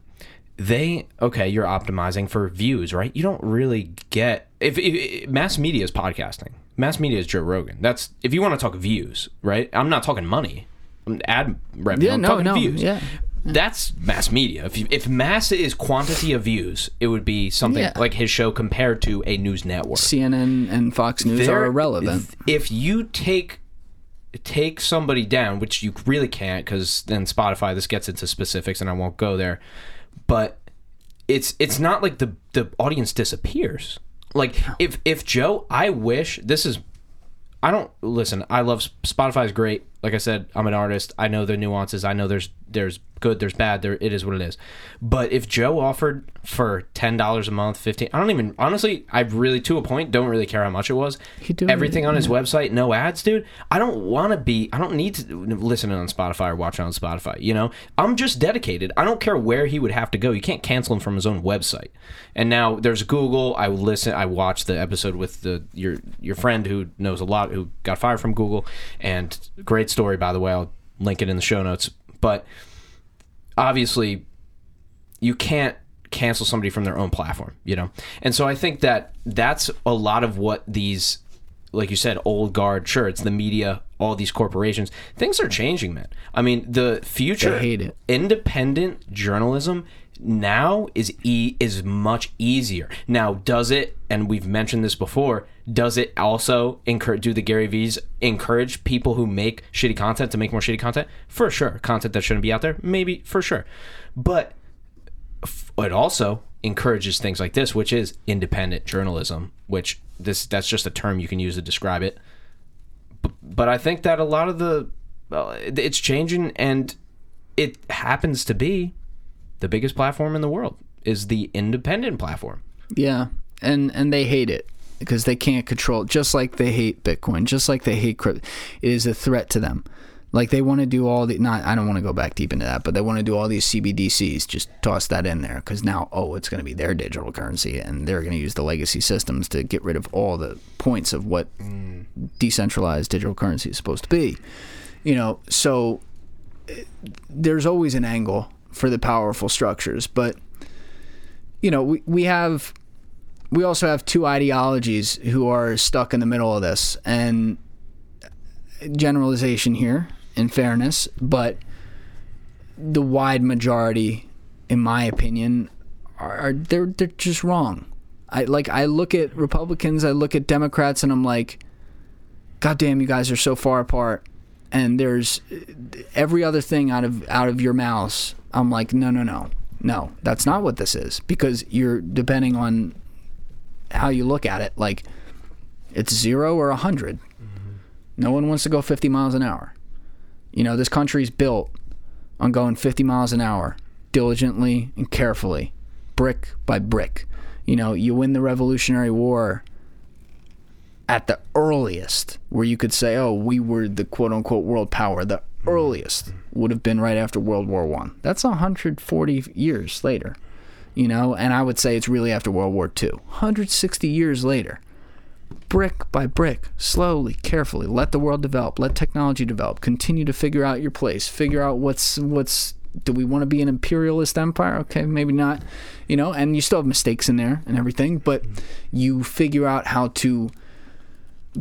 They okay you're optimizing for views right? You don't really get if, if, mass media is podcasting. Mass media is joe rogan. That's if you want to talk views right? I'm not talking money. I'm ad revenue Yeah, i'm no, talking no, views. yeah. that's mass media. If, you, if mass is quantity of views it would be something Yeah. like his show compared to a news network. CNN and Fox News There- are irrelevant. If you take take somebody down, which you really can't, because then Spotify. This gets into specifics, and I won't go there. But it's it's not like the the audience disappears. Like if if Joe, I wish this is. I don't listen. I love Spotify is great. Like I said, I'm an artist. I know the nuances. I know there's there's good, there's bad. There it is what it is. But if Joe offered for ten dollars a month, fifteen, I don't even honestly. I really to a point don't really care how much it was. Everything it, on his website, no ads, dude. I don't want to be. I don't need to listen on Spotify or watch it on Spotify. You know, I'm just dedicated. I don't care where he would have to go. You can't cancel him from his own website. And now there's Google. I listen. I watched the episode with the your your friend who knows a lot who got fired from Google. And great story, by the way. I'll link it in the show notes. But obviously, you can't cancel somebody from their own platform, you know? And so I think that that's a lot of what these, like you said, old guard, sure, it's the media, all these corporations. Things are changing, man. I mean, the future, They hate it. independent journalism now is e- is much easier. Now, does it? And we've mentioned this before. Does it also encourage? Do the Gary V's encourage people who make shitty content to make more shitty content? For sure, content that shouldn't be out there, maybe for sure. But it also encourages things like this, which is independent journalism. Which this that's just a term you can use to describe it. B- But I think that a lot of the well, it's changing, and it happens to be the biggest platform in the world is the independent platform. Yeah, and and they hate it because they can't control. it. Just like they hate Bitcoin, just like they hate crypto, it is a threat to them. Like they want to do all the not. I don't want to go back deep into that, but they want to do all these CBDCs. Just toss that in there because now, oh, it's going to be their digital currency, and they're going to use the legacy systems to get rid of all the points of what decentralized digital currency is supposed to be. You know, so eh, there's always an angle for the powerful structures, but you know, we, we have we also have two ideologies who are stuck in the middle of this and generalization here in fairness but the wide majority in my opinion are, are they're they're just wrong. I like i look at republicans i look at democrats and i'm like god damn you guys are so far apart. And there's every other thing out of out of your mouths i'm like no no no no that's not what this is. Because you're depending on how you look at it like it's zero or a 100 no one wants to go 50 miles an hour. You know this country's built on going 50 miles an hour diligently and carefully brick by brick. You know you win the revolutionary war at the earliest where you could say oh we were the quote unquote world power the earliest would have been right after world war one. That's 140 years later you know and i would say it's really after world war ii 160 years later brick by brick slowly carefully let the world develop let technology develop continue to figure out your place figure out what's what's do we want to be an imperialist empire? Okay maybe not you know and you still have mistakes in there and everything but you figure out how to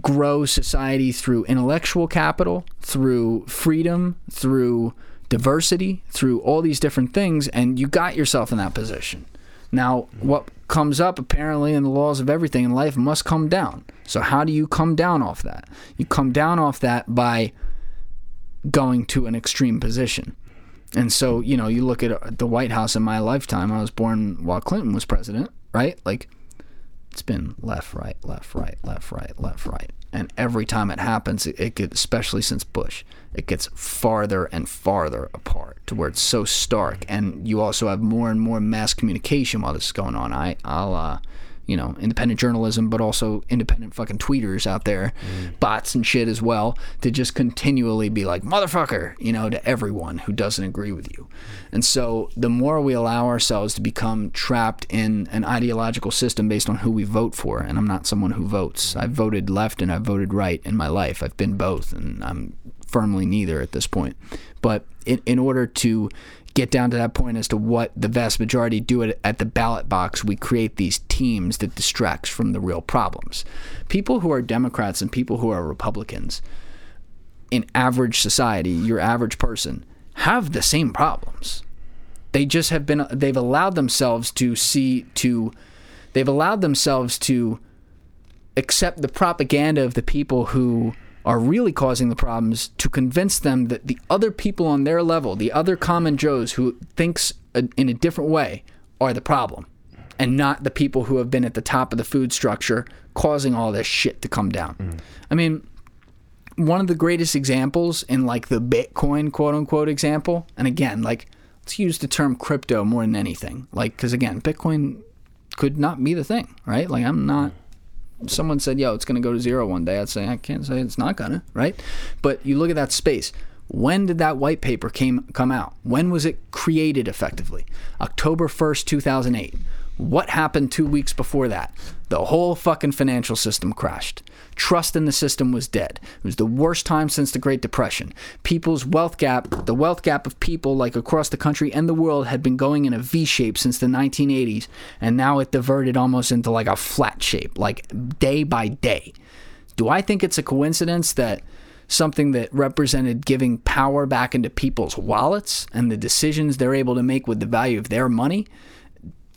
grow society through intellectual capital, through freedom, through diversity, through all these different things, and you got yourself in that position. Now, what comes up apparently in the laws of everything in life must come down. So, how do you come down off that? You come down off that by going to an extreme position. And so, you know, you look at uh, the White House in my lifetime, I was born while Clinton was president, right? Like, It's been left, right, left, right, left, right, left, right. And every time it happens, it, gets, especially since Bush, it gets farther and farther apart to where it's so stark. And you also have more and more mass communication while this is going on. I, I'll, uh, you know, independent journalism, but also independent fucking tweeters out there, mm. bots and shit as well, to just continually be like, motherfucker, you know, to everyone who doesn't agree with you. And so the more we allow ourselves to become trapped in an ideological system based on who we vote for, and I'm not someone who votes, I've voted left and I've voted right in my life. I've been both, and I'm firmly neither at this point. But in, in order to get down to that point as to what the vast majority do it at the ballot box, we create these teams that distracts from the real problems. People who are Democrats and people who are Republicans in average society, your average person, have the same problems. They just have been they've allowed themselves to see to they've allowed themselves to accept the propaganda of the people who are really causing the problems to convince them that the other people on their level, the other common Joes who thinks in a different way, are the problem, and not the people who have been at the top of the food structure causing all this shit to come down. Mm. I mean, one of the greatest examples in like the Bitcoin quote unquote example, and again, like let's use the term crypto more than anything, like because again, Bitcoin could not be the thing, right? Like I'm not someone said, yo, it's going to go to zero one day, I'd say, I can't say it's not going to, right? But you look at that space. When did that white paper came come out? When was it created effectively? October 1st, 2008. What happened two weeks before that? The whole fucking financial system crashed. Trust in the system was dead. It was the worst time since the Great Depression. People's wealth gap, the wealth gap of people like across the country and the world had been going in a V shape since the 1980s, and now it diverted almost into like a flat shape, like day by day. Do I think it's a coincidence that something that represented giving power back into people's wallets and the decisions they're able to make with the value of their money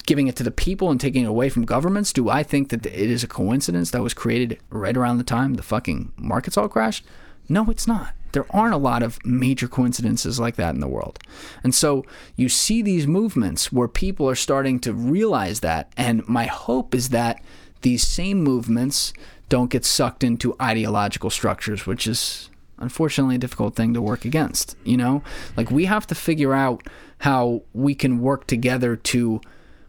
giving it to the people and taking it away from governments? Do I think that it is a coincidence that was created right around the time the fucking markets all crashed? No, it's not. There aren't a lot of major coincidences like that in the world. And so you see these movements where people are starting to realize that. And my hope is that these same movements don't get sucked into ideological structures, which is unfortunately a difficult thing to work against. You know, like we have to figure out how we can work together to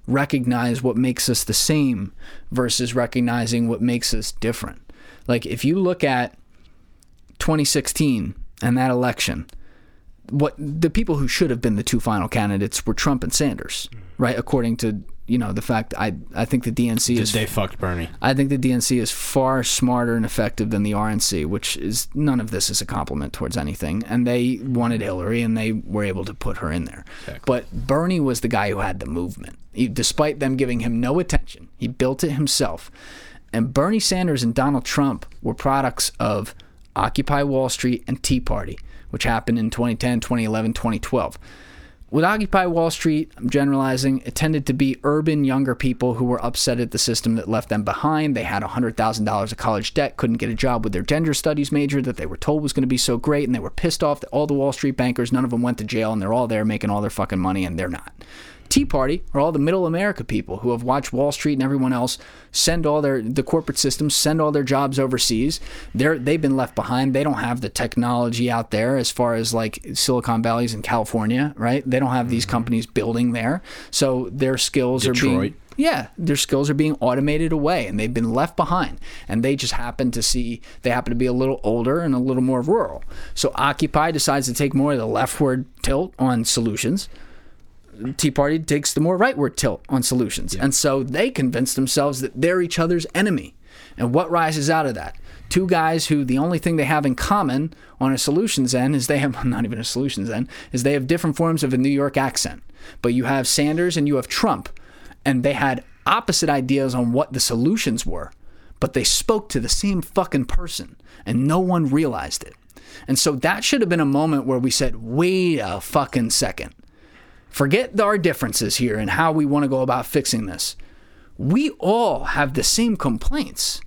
recognize what makes us the same versus recognizing what makes us different. Like if you look at 2016 and that election, what the people who should have been the two final candidates were Trump and Sanders, right? According to you know the fact I I think the DNC is they fucked Bernie. I think the DNC is far smarter and effective than the RNC, which is none of this is a compliment towards anything. And they wanted Hillary, and they were able to put her in there. Exactly. But Bernie was the guy who had the movement, he, despite them giving him no attention. He built it himself. And Bernie Sanders and Donald Trump were products of Occupy Wall Street and Tea Party, which happened in 2010, 2011, 2012 with Occupy Wall Street, I'm generalizing, it tended to be urban younger people who were upset at the system that left them behind. They had $100,000 of college debt, couldn't get a job with their gender studies major that they were told was going to be so great, and they were pissed off that all the Wall Street bankers, none of them went to jail, and they're all there making all their fucking money, and they're not. Tea Party are all the middle America people who have watched Wall Street and everyone else send all their the corporate systems send all their jobs overseas. They're they've been left behind. They don't have the technology out there as far as like Silicon Valley's in California, right? They don't have these mm-hmm. companies building there, so their skills Detroit. are being yeah, their skills are being automated away and they've been left behind. And they just happen to see, they happen to be a little older and a little more rural. So Occupy decides to take more of the leftward tilt on solutions. Tea Party takes the more rightward tilt on solutions. Yeah. And so they convince themselves that they're each other's enemy. And what rises out of that? Two guys who the only thing they have in common on a solutions end is they have [laughs] not even a solutions end is they have different forms of a New York accent. But you have Sanders and you have Trump, and they had opposite ideas on what the solutions were, but they spoke to the same fucking person, and no one realized it. And so that should have been a moment where we said, wait a fucking second. Forget our differences here and how we want to go about fixing this. We all have the same complaints.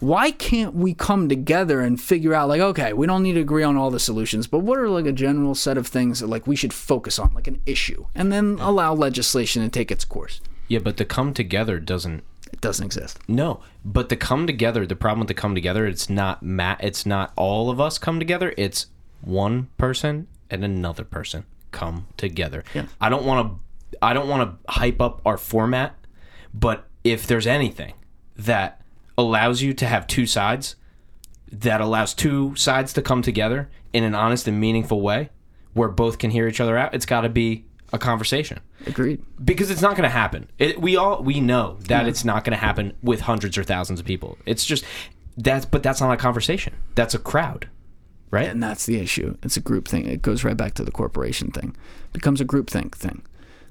Why can't we come together and figure out like okay, we don't need to agree on all the solutions, but what are like a general set of things that like we should focus on, like an issue, and then allow legislation to take its course? Yeah, but the come together doesn't It doesn't exist. No, but the come together, the problem with the come together, it's not ma- it's not all of us come together. It's one person and another person come together. Yeah. I don't want to I don't want to hype up our format, but if there's anything that allows you to have two sides, that allows two sides to come together in an honest and meaningful way where both can hear each other out, it's got to be a conversation Agreed. because it's not going to happen. It, we all we know that it's not going to happen with hundreds or thousands of people. It's just that's but that's not a conversation. That's a crowd, right? And that's the issue. It's a group thing. It goes right back to the corporation thing. becomes a group think thing.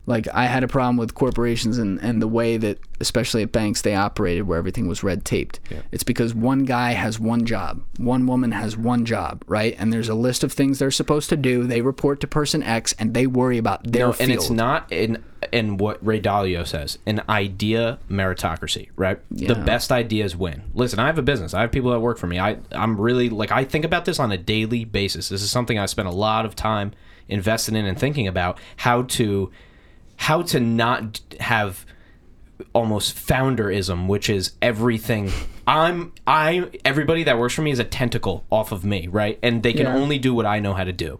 Like I had a problem with corporations and, and the way that especially at banks they operated where everything was red taped. It's because one guy has one job. One woman has one job, right? And there's a list of things they're supposed to do. They report to person X and they worry about their No, field. and it's not in in what Ray Dalio says, an idea meritocracy, right? The best ideas win. Listen, I have a business. I have people that work for me. I I'm really like I think about this on a daily basis. This is something I spend a lot of time invested in and thinking about how to how to not have almost founderism, which is everything. I'm I everybody that works for me is a tentacle off of me, right? And they can Yeah. only do what I know how to do.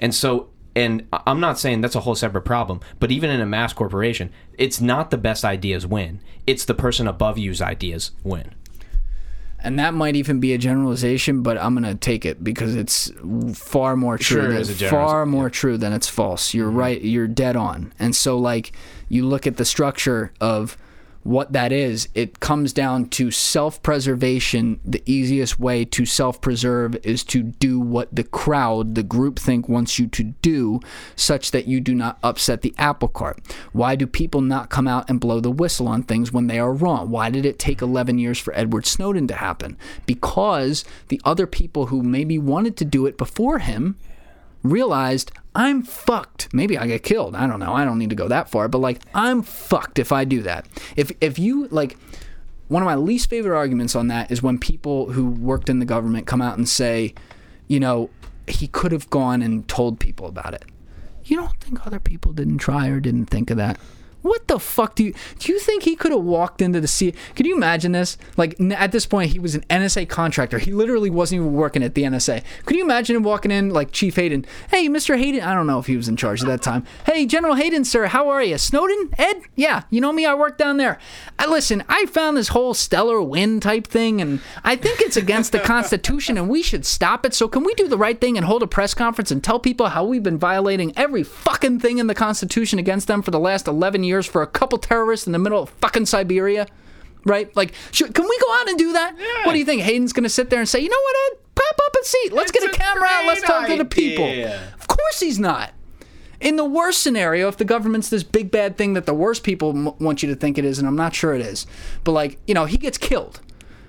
And so and I'm not saying that's a whole separate problem, but even in a mass corporation, it's not the best ideas win. It's the person above you's ideas win. And that might even be a generalization, but I'm gonna take it because it's far more true. Sure, than, far more true than it's false. You're right. You're dead on. And so, like, you look at the structure of what that is. It comes down to self-preservation. The easiest way to self-preserve is to do what the crowd, the groupthink, wants you to do, such that you do not upset the apple cart. Why do people not come out and blow the whistle on things when they are wrong? Why did it take 11 years for Edward Snowden to happen? Because the other people who maybe wanted to do it before him realized I'm fucked. Maybe I get killed. I don't know. I don't need to go that far, but like I'm fucked if I do that. If if you like one of my least favorite arguments on that is when people who worked in the government come out and say, you know, he could have gone and told people about it. You don't think other people didn't try or didn't think of that? What the fuck do you do? You think he could have walked into the sea? Can you imagine this? Like at this point, he was an NSA contractor. He literally wasn't even working at the NSA. Could you imagine him walking in like Chief Hayden? Hey, Mr. Hayden. I don't know if he was in charge at that time. Hey, General Hayden, sir. How are you? Snowden? Ed? Yeah, you know me. I work down there. I listen. I found this whole Stellar Wind type thing, and I think it's against the Constitution, and we should stop it. So can we do the right thing and hold a press conference and tell people how we've been violating every fucking thing in the Constitution against them for the last 11 years for a couple terrorists in the middle of fucking Siberia? Right? Like, should, can we go out and do that? What do you think? Hayden's going to sit there and say, you know what, Ed? Pop up and see. Let's It's get a a camera out. Let's talk to the people. Of course he's not. In the worst scenario, if the government's this big bad thing that the worst people m- want you to think it is, and I'm not sure it is, but like, you know, he gets killed.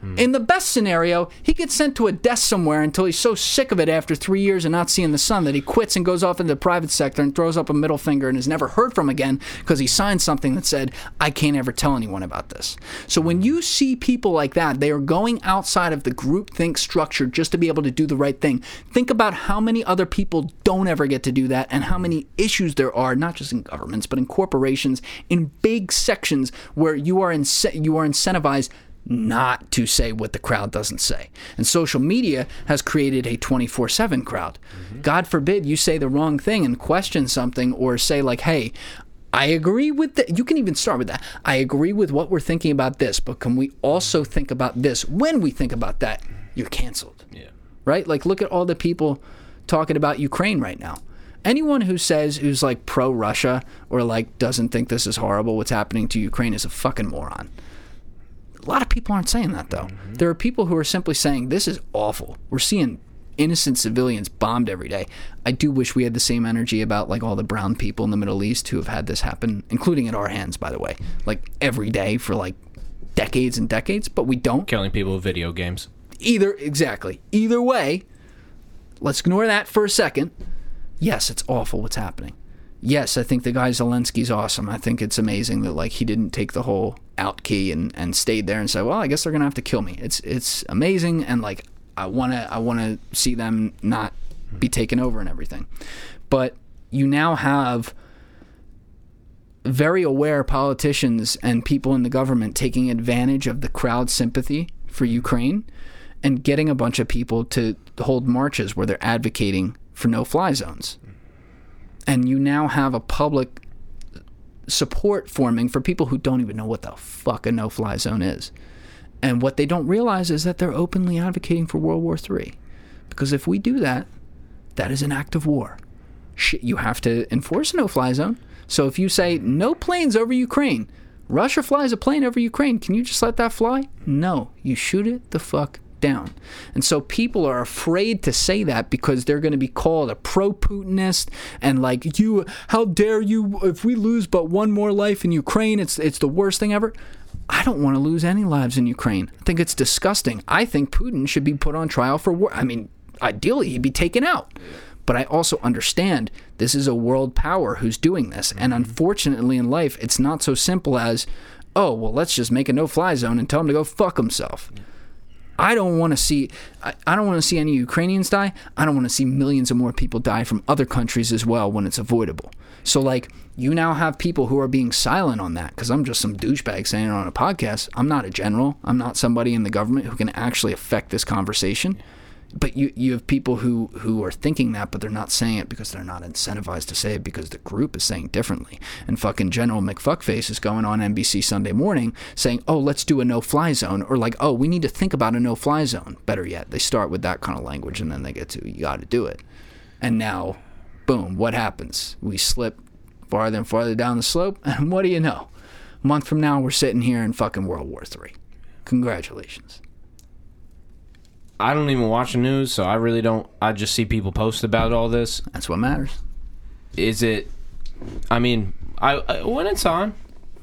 Hmm. In the best scenario, he gets sent to a desk somewhere until he's so sick of it after three years of not seeing the sun that he quits and goes off into the private sector and throws up a middle finger and is never heard from again because he signed something that said, I can't ever tell anyone about this. So when you see people like that, they are going outside of the groupthink structure just to be able to do the right thing. Think about how many other people don't ever get to do that and how many issues there are, not just in governments, but in corporations, in big sections where you are, ince- you are incentivized not to say what the crowd doesn't say. And social media has created a 24 7 crowd. Mm-hmm. God forbid you say the wrong thing and question something or say, like, hey, I agree with that. You can even start with that. I agree with what we're thinking about this, but can we also think about this? When we think about that, you're canceled. Yeah. Right? Like, look at all the people talking about Ukraine right now. Anyone who says, who's like pro Russia or like doesn't think this is horrible, what's happening to Ukraine is a fucking moron. A lot of people aren't saying that though. Mm-hmm. There are people who are simply saying this is awful. We're seeing innocent civilians bombed every day. I do wish we had the same energy about like all the brown people in the Middle East who have had this happen, including at our hands, by the way, like every day for like decades and decades. But we don't. Killing people with video games. Either exactly. Either way, let's ignore that for a second. Yes, it's awful what's happening. Yes, I think the guy Zelensky's awesome. I think it's amazing that like he didn't take the whole out key and, and stayed there and said, well, I guess they're gonna have to kill me. It's it's amazing and like I wanna I wanna see them not be taken over and everything. But you now have very aware politicians and people in the government taking advantage of the crowd sympathy for Ukraine and getting a bunch of people to hold marches where they're advocating for no fly zones. And you now have a public support forming for people who don't even know what the fuck a no fly zone is. And what they don't realize is that they're openly advocating for World War III. Because if we do that, that is an act of war. Shit, you have to enforce a no fly zone. So if you say no planes over Ukraine, Russia flies a plane over Ukraine, can you just let that fly? No, you shoot it the fuck down. And so people are afraid to say that because they're going to be called a pro Putinist and like you how dare you if we lose but one more life in Ukraine it's it's the worst thing ever. I don't want to lose any lives in Ukraine. I think it's disgusting. I think Putin should be put on trial for war. I mean, ideally he'd be taken out. But I also understand this is a world power who's doing this. And mm-hmm. unfortunately in life, it's not so simple as, oh, well, let's just make a no fly zone and tell him to go fuck himself. I don't want to see I, I don't want to see any Ukrainians die. I don't want to see millions of more people die from other countries as well when it's avoidable. So like you now have people who are being silent on that because I'm just some douchebag saying it on a podcast. I'm not a general. I'm not somebody in the government who can actually affect this conversation but you you have people who who are thinking that, but they're not saying it because they're not incentivized to say it because the group is saying differently. And fucking General McFuckface is going on NBC Sunday morning saying, "Oh, let's do a no-fly zone," or like, "Oh, we need to think about a no-fly zone." Better yet, they start with that kind of language and then they get to, "You got to do it." And now, boom, what happens? We slip farther and farther down the slope, [laughs] and what do you know? A month from now, we're sitting here in fucking World War Three. Congratulations. I don't even watch the news, so I really don't. I just see people post about all this. That's what matters. Is it? I mean, I, I when it's on,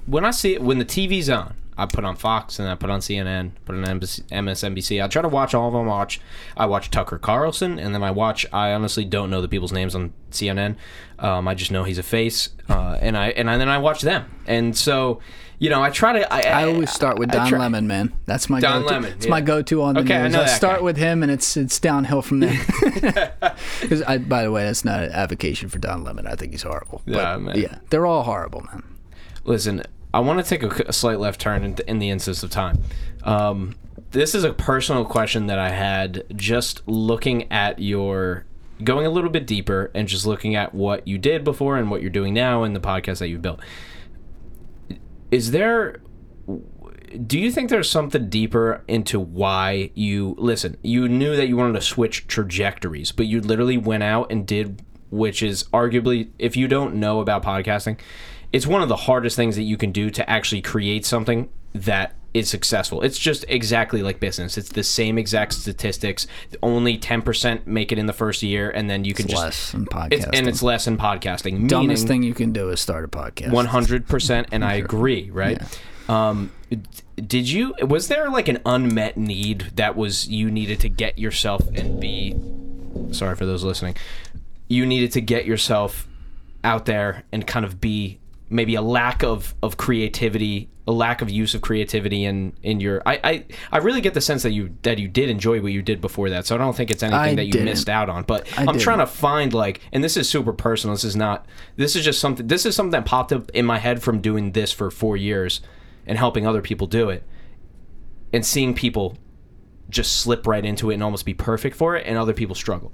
when I see it, when the TV's on, I put on Fox and I put on CNN, put on MSNBC. I try to watch all of them. I watch, I watch Tucker Carlson, and then I watch. I honestly don't know the people's names on CNN. Um, I just know he's a face, uh, and I and I, then I watch them. And so, you know, I try to. I, I always start with Don Lemon, man. That's my Don go-to. Lemon, It's yeah. my go-to on the Okay, I news. know I start guy. with him, and it's it's downhill from there. [laughs] [laughs] Because by the way, that's not an avocation for Don Lemon. I think he's horrible. But, Yeah, man. yeah, they're all horrible, man. Listen, I want to take a, a slight left turn in, in the instance of time. Um, this is a personal question that I had just looking at your going a little bit deeper and just looking at what you did before and what you're doing now and the podcast that you've built. Is there do you think there's something deeper into why you listen you knew that you wanted to switch trajectories but you literally went out and did which is arguably if you don't know about podcasting it's one of the hardest things that you can do to actually create something that is successful it's just exactly like business it's the same exact statistics only 10% make it in the first year and then you can It's just less in podcasting. it's, and it's less in podcasting dumbest thing you can do is start a podcast. one hundred percent, and [laughs] I agree. Right? Um, did you? Was there like an unmet need that was you needed to get yourself and be? Sorry for those listening. You needed to get yourself out there and kind of be maybe a lack of of creativity, a lack of use of creativity in in your. I I, I really get the sense that you that you did enjoy what you did before that. So I don't think it's anything I that you didn't. missed out on. But I I'm didn't. trying to find like and this is super personal this is not this is just something this is something that popped up in my head from doing this for four years and helping other people do it and seeing people just slip right into it and almost be perfect for it and other people struggle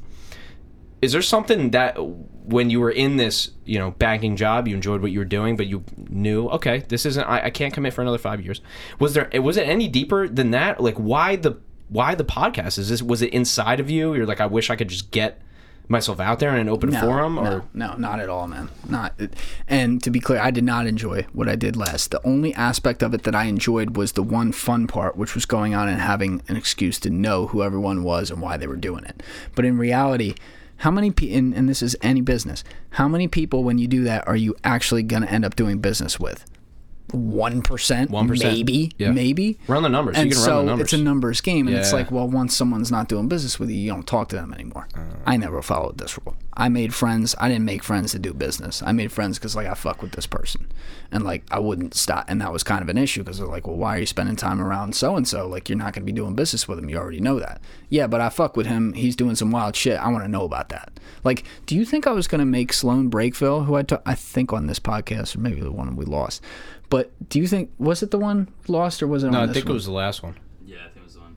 is there something that when you were in this you know banking job you enjoyed what you were doing but you knew okay this isn't i, I can't commit for another five years was there was it any deeper than that like why the why the podcast is this was it inside of you you're like i wish i could just get myself out there in an open no, forum or no, no, not at all, man. Not. And to be clear, I did not enjoy what I did last. The only aspect of it that I enjoyed was the one fun part, which was going on and having an excuse to know who everyone was and why they were doing it. But in reality, how many people, and, and this is any business, how many people, when you do that, are you actually going to end up doing business with? 1%, 1%. maybe, Yeah. maybe. run the numbers And you can so run the numbers it's a numbers game, and it's like, well, once someone's not doing business with you, you don't talk to them anymore. Uh. I never followed this rule. I made friends. I didn't make friends to do business. I made friends because like I fuck with this person, and like I wouldn't stop. And that was kind of an issue because they're like, well, why are you spending time around so and so? Like you're not gonna be doing business with him. You already know that. Yeah, but I fuck with him. He's doing some wild shit. I want to know about that. Like, do you think I was gonna make Sloan Breakville, who I ta- I think on this podcast, or maybe the one we lost? But do you think was it the one lost or was it? No, on I think one? it was the last one. Yeah, I think it was the one.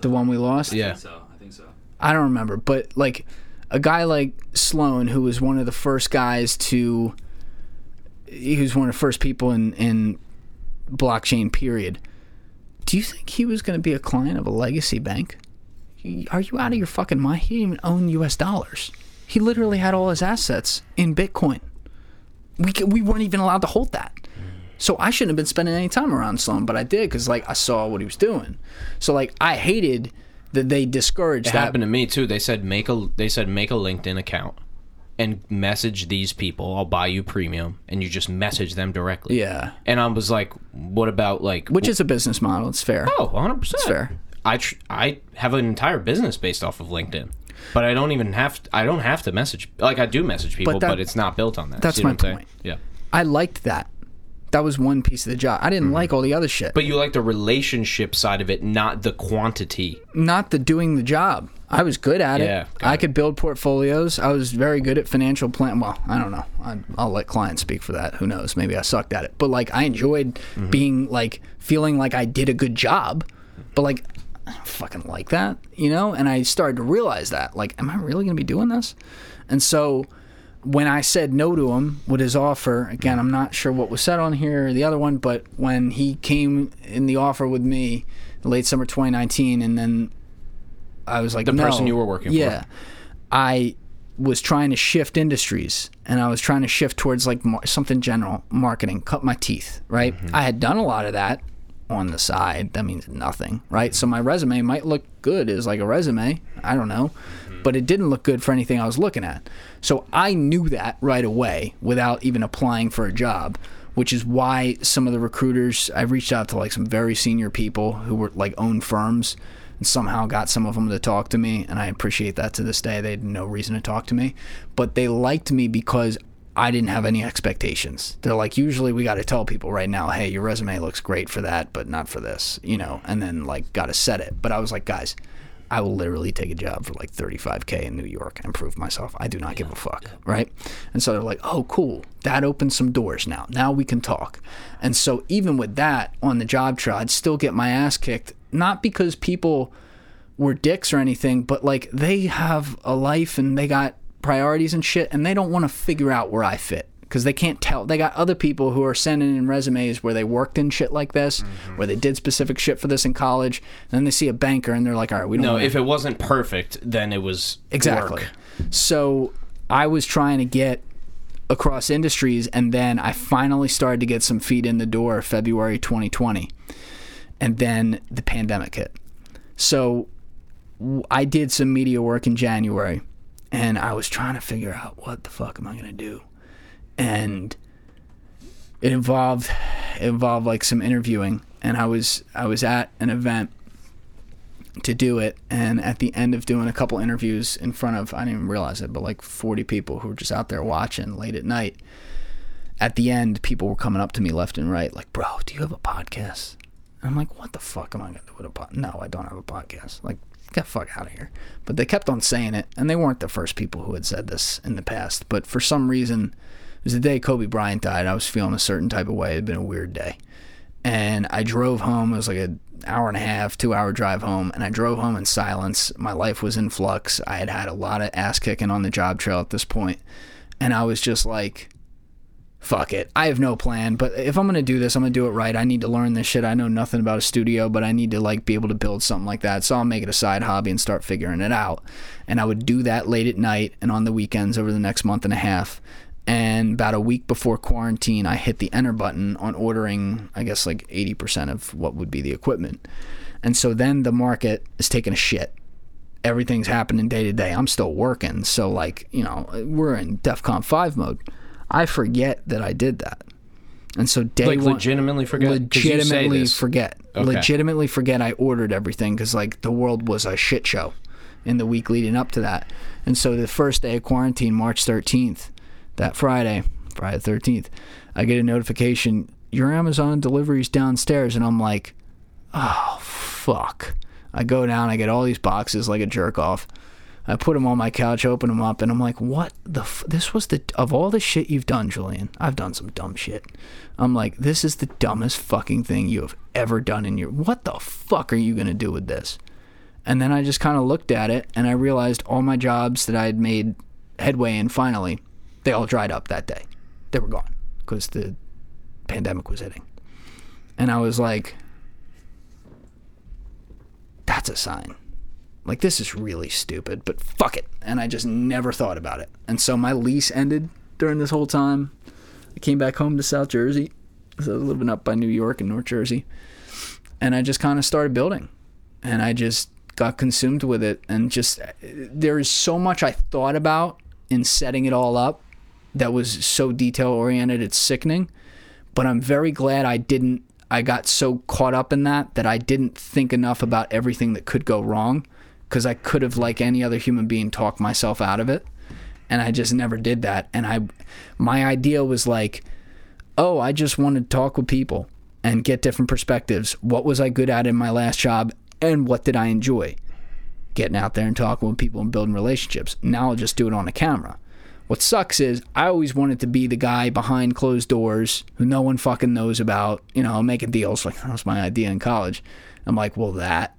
the one we lost. Yeah. I think so. I think so. I don't remember, but like a guy like Sloan, who was one of the first guys to, he was one of the first people in in blockchain. Period. Do you think he was going to be a client of a legacy bank? Are you out of your fucking mind? He didn't even own U.S. dollars. He literally had all his assets in Bitcoin. We c- we weren't even allowed to hold that. So I shouldn't have been spending any time around Sloan, but I did because like I saw what he was doing. So like I hated that they discouraged It that. happened to me too. They said make a they said make a LinkedIn account and message these people. I'll buy you premium, and you just message them directly. Yeah, And I was like, what about like? which is a business model. It's fair. oh, 100 percent. fair. I tr- I have an entire business based off of LinkedIn, but I don't even have to, I don't have to message like I do message people, that- but, it's not built on that. that's my I'm saying? point. Yeah. I liked that. That was one piece of the job. I didn't like all the other shit. Mm-hmm. But you like the relationship side of it, not the quantity. not the doing the job. I was good at Yeah, it. I it. could build portfolios. I was very good at financial plan. Well, I don't know. I, I'll let clients speak for that. Who knows? Maybe I sucked at it. But like, I enjoyed Mm-hmm. being like feeling like I did a good job. But like, I don't fucking like that, you know. And I started to realize that. Like, am I really gonna be doing this? And so when I said no to him with his offer, again, I'm not sure what was said on here or the other one, but when he came in the offer with me, late summer 2019, and then I was like, The no. person you were working for. Yeah, I was trying to shift industries, and I was trying to shift towards like mar- something general, marketing, cut my teeth. Right, Mm-hmm. I had done a lot of that on the side. That means nothing, right? So my resume might look good as like a resume. I don't know. But it didn't look good for anything I was looking at. So I knew that right away without even applying for a job which is why some of the recruiters I reached out to like some very senior people who were like own firms and somehow got some of them to talk to me and I appreciate that to this day they had no reason to talk to me but they liked me because I didn't have any expectations. They're like usually we got to tell people right now, "Hey, your resume looks great for that, but not for this," you know, and then like got to set it. But I was like, "Guys, I will literally take a job for like 35k in New York and prove myself. I do not give a fuck, right? And so they're like, "Oh, cool. That opens some doors now. Now we can talk." And so even with that on the job trail, I'd still get my ass kicked, not because people were dicks or anything, but like they have a life and they got priorities and shit, and they don't want to figure out where I fit because they can't tell. They got other people who are sending in resumes where they worked in shit like this, Mm-hmm. where they did specific shit for this in college. And then they see a banker and they're like, all right, we don't No, if it wasn't perfect, then it was Exactly. work. So I was trying to get across industries, and then I finally started to get some feet in the door February 2020. And then the pandemic hit. So I did some media work in January, and I was trying to figure out what the fuck am I going to do. And it involved it involved like some interviewing and I was I was at an event to do it and at the end of doing a couple interviews in front of I didn't even realize it but like 40 people who were just out there watching late at night at the end people were coming up to me left and right like bro do you have a podcast? And I'm like what the fuck am I gonna do with a podcast no I don't have a podcast. Like get the fuck out of here. But they kept on saying it and they weren't the first people who had said this in the past but for some reason it was the day Kobe Bryant died I was feeling a certain type of way it had been a weird day and I drove home. It was like an hour and a half, two hour drive home, and I drove home in silence. My life was in flux. I had had a lot of ass kicking on the job trail at this point, and I was just like, "Fuck it, I have no plan. But if I'm gonna do this, I'm gonna do it right. I need to learn this shit. I know nothing about a studio, but I need to like be able to build something like that. So I'll make it a side hobby and start figuring it out. And I would do that late at night and on the weekends over the next month and a half and about a week before quarantine i hit the enter button on ordering i guess like 80% of what would be the equipment. And so then the market is taking a shit. Everything's happening day to day. I'm still working. So like you know we're in defcon 5 mode. I forget that i did that. And so day Like one legitimately forget. 'Cause you say legitimately forget. Okay. legitimately forget i ordered everything because like the world was a shit show in the week leading up to that. And so the first day of quarantine, March 13th, that Friday, Friday the 13th, I get a notification, your Amazon delivery's downstairs. And I'm like, oh, fuck. I go down, I get all these boxes like a jerk off. I put them on my couch, open them up, and I'm like, what the? F-? This was the, of all the shit you've done, Julian, I've done some dumb shit. I'm like, this is the dumbest fucking thing you have ever done in your, what the fuck are you to do with this? And then I just kind of looked at it and I realized all my jobs that I had made headway in finally, they all dried up that day. They were gone because the pandemic was hitting. And I was like, that's a sign. Like, this is really stupid, but fuck it. And I just never thought about it. And so my lease ended during this whole time. I came back home to South Jersey. So I was living up by New York and North Jersey. And I just kind of started building. And I just got consumed with it. And just, uh, there is so much I thought about in setting it all up that was so detail oriented, it's sickening. But I'm very glad I didn't, I got so caught up in that that I didn't think enough about everything that could go wrong because I could have, like any other human being, talked myself out of it. And I just never did that. And I, my idea was like, oh, I just wanted to talk with people and get different perspectives. What was I good at in my last job? And what did I enjoy? Getting out there and talking with people and building relationships. Now I'll just do it on a camera. What sucks is I always wanted to be the guy behind closed doors who no one fucking knows about, you know, making deals. Like, that was my idea in college. I'm like, well, that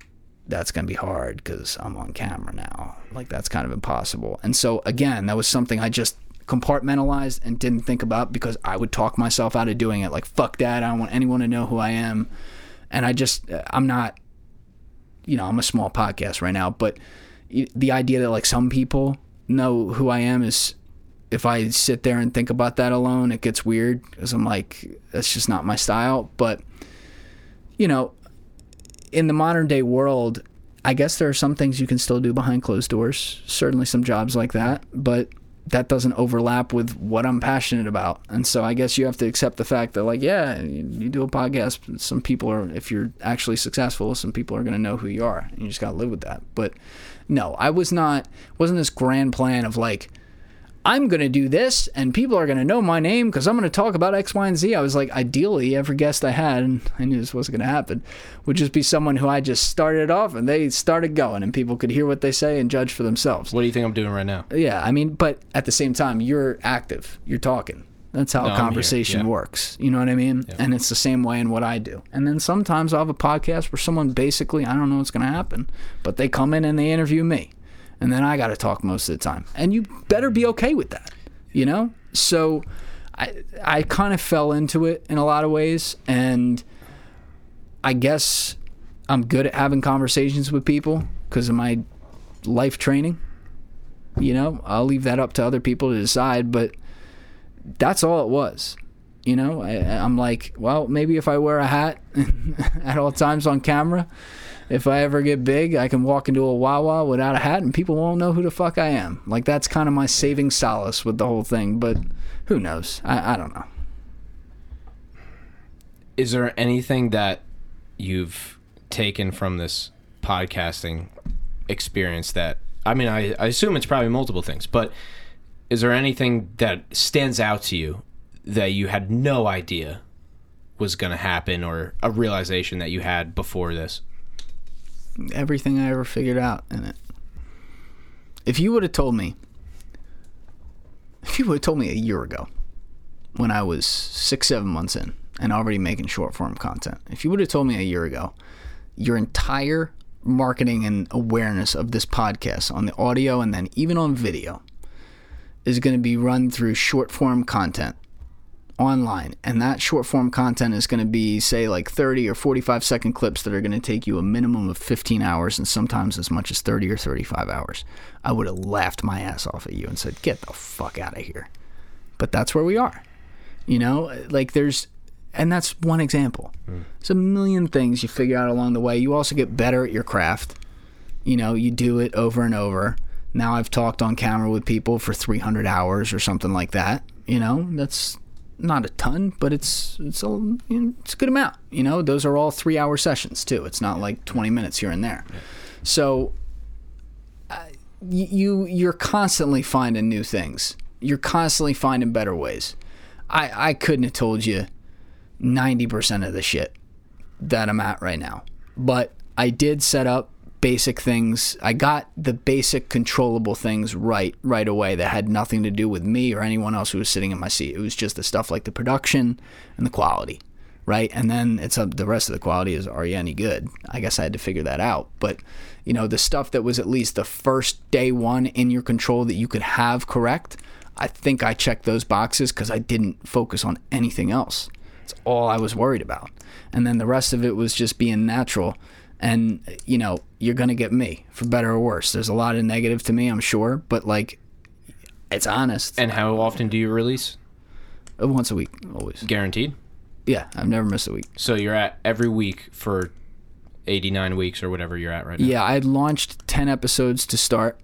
that's going to be hard because I'm on camera now. Like that's kind of impossible. And so again, that was something I just compartmentalized and didn't think about because I would talk myself out of doing it. Like fuck that, I don't want anyone to know who I am. And I just I'm not you know, I'm a small podcast right now, but the idea that like some people know who I am is if I sit there and think about that alone, it gets weird because I'm like that's just not my style, but you know, in the modern day world, I guess there are some things you can still do behind closed doors. Certainly some jobs like that, but that doesn't overlap with what I'm passionate about. And so I guess you have to accept the fact that like, yeah, you, do a podcast, some people are if you're actually successful, some people are going to know who you are. And you just got to live with that. But no, I was not wasn't this grand plan of like I'm going to do this and people are going to know my name because I'm going to talk about X, Y, and Z. I was like, ideally, every guest I had, and I knew this wasn't going to happen, would just be someone who I just started off and they started going and people could hear what they say and judge for themselves. What do you think I'm doing right now? Yeah, I mean, but at the same time, you're active, you're talking. That's how No, conversation yeah. works. You know what I mean? And it's the same way in what I do. And then sometimes I'll have a podcast where someone basically, I don't know what's going to happen, but they come in and they interview me. And then I got to talk most of the time. And you better be okay with that, you know? So I, I kind of fell into it in a lot of ways. And I guess I'm good at having conversations with people because of my life training. You know, I'll leave that up to other people to decide, but that's all it was. You know, I, I'm like, well, maybe if I wear a hat [laughs] at all times on camera, if I ever get big, I can walk into a Wawa without a hat and people won't know who the fuck I am. Like, that's kind of my saving solace with the whole thing, but who knows? I, I don't know. Is there anything that you've taken from this podcasting experience that I mean I, I assume it's probably multiple things, but is there anything that stands out to you that you had no idea was gonna happen or a realization that you had before this? Everything I ever figured out in it. If you would have told me, if you would have told me a year ago, when I was six, seven months in and already making short form content, if you would have told me a year ago, your entire marketing and awareness of this podcast on the audio and then even on video is going to be run through short form content online. And that short form content is going to be say like 30 or 45 second clips that are going to take you a minimum of 15 hours and sometimes as much as 30 or 35 hours. I would have laughed my ass off at you and said get the fuck out of here. But that's where we are. You know like there's and that's one example. Hmm. There's a million things you figure out along the way. You also get better at your craft. You know you do it over and over. Now i've talked on camera with people for 300 hours or something like that. You know that's not a ton but it's it's a it's a good amount you know those are all 3 hour sessions too it's not like 20 minutes here and there so uh, you you're constantly finding new things. You're constantly finding better ways. I I couldn't have told you 90% of the shit that I'm at right now. But I did set up basic things. I got the basic controllable things right right away that had nothing to do with me or anyone else who was sitting in my seat. It was just the stuff like the production and the quality, right? And then it's up the rest of the quality is are you any good? I guess I had to figure that out. But you know, the stuff that was at least the first day one in your control that you could have correct, I think I checked those boxes cuz I didn't focus on anything else. It's all I was worried about. And then the rest of it was just being natural. And, you know, you're going to get me for better or worse. There's a lot of negative to me, I'm sure, but like, it's honest. And how often do you release? Uh, Once a week, always. Guaranteed. Yeah, I've never missed a week. So you're at every week for 89 weeks or whatever you're at right now. Yeah, I launched 10 episodes to start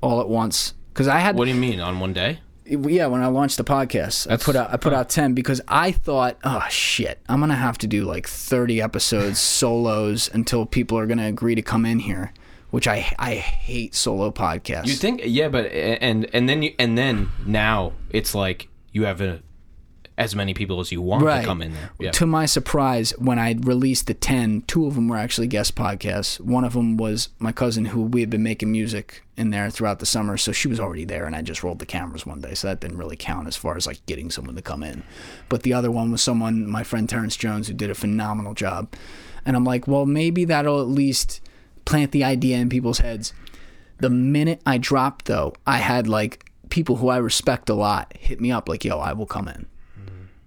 all at once. Because I had What do you mean on one day? Yeah when i launched the podcast i put out i put out 10 because i thought oh shit i'm gonna have to do like 30 episodes [laughs] solos until people are gonna agree to come in here which i i hate solo podcasts. You think yeah, but and and then you and then now it's like you have a, as many people as you want right. to come in there. Yeah. to my surprise when i released the 10 two of them were actually guest podcasts. One of them was my cousin who we had been making music in there throughout the summer so she was already there and i just rolled the cameras one day so that didn't really count as far as like getting someone to come in. But the other one was someone my friend terrence jones who did a phenomenal job. And i'm like well maybe that'll at least plant the idea in people's heads. The minute i dropped though i had like people who i respect a lot hit me up like yo i will come in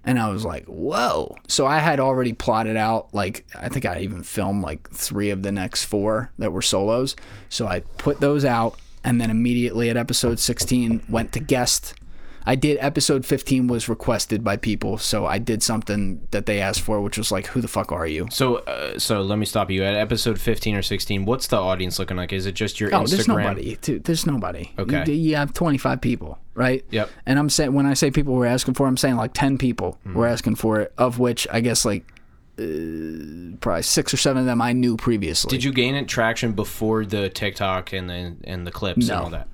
and I was like, whoa. So I had already plotted out, like, I think I even filmed like three of the next four that were solos. So I put those out and then immediately at episode 16 went to guest. I did episode 15 was requested by people. So I did something that they asked for, which was like, who the fuck are you? So uh, so let me stop you at episode 15 or 16. What's the audience looking like? Is it just your Oh, Instagram? there's nobody. Dude, there's nobody. Okay. You, you have 25 people, right? Yep. And I'm saying when I say people we're asking for, I'm saying like 10 people were asking for it, of which I guess like uh, probably six or seven of them I knew previously. Did you gain it traction before the TikTok and the and the clips No. and all that?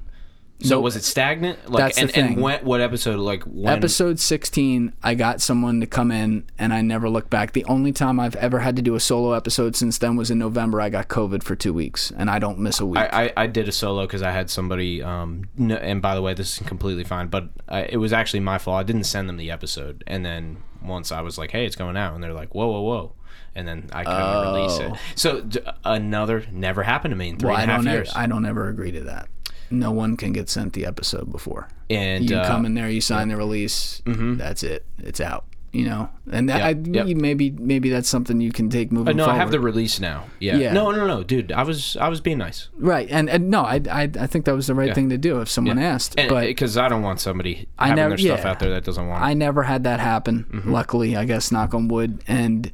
So Nope. was it stagnant? Like That's the and, and when, what episode like when Episode 16, I got someone to come in and I never looked back. The only time I've ever had to do a solo episode since then was in November. I got COVID for two weeks and I don't miss a week. I, I, I did a solo because I had somebody. Um, no, and by the way, this is completely fine, but I, it was actually my fault. I didn't send them the episode, and then once I was like, "Hey, it's going out," and they're like, "Whoa, whoa, whoa," and then I couldn't release it. So d- another never happened to me in three Oh. well, and a half don't, years. I don't ever agree to that. No one can get sent the episode before. and you uh, come in there, you sign the release. That's it. It's out. You know, and that Yep, I, yep. maybe maybe that's something you can take moving uh, no, forward. I have the release now. Yeah. Yeah. No, no, no, dude. I was I was being nice. right, and, and no, I, I I think that was the right Yeah. thing to do if someone asked. but because I don't want somebody I having never- their stuff yeah. out there that doesn't want. I never had that happen. Mm-hmm. Luckily, I guess knock on wood. And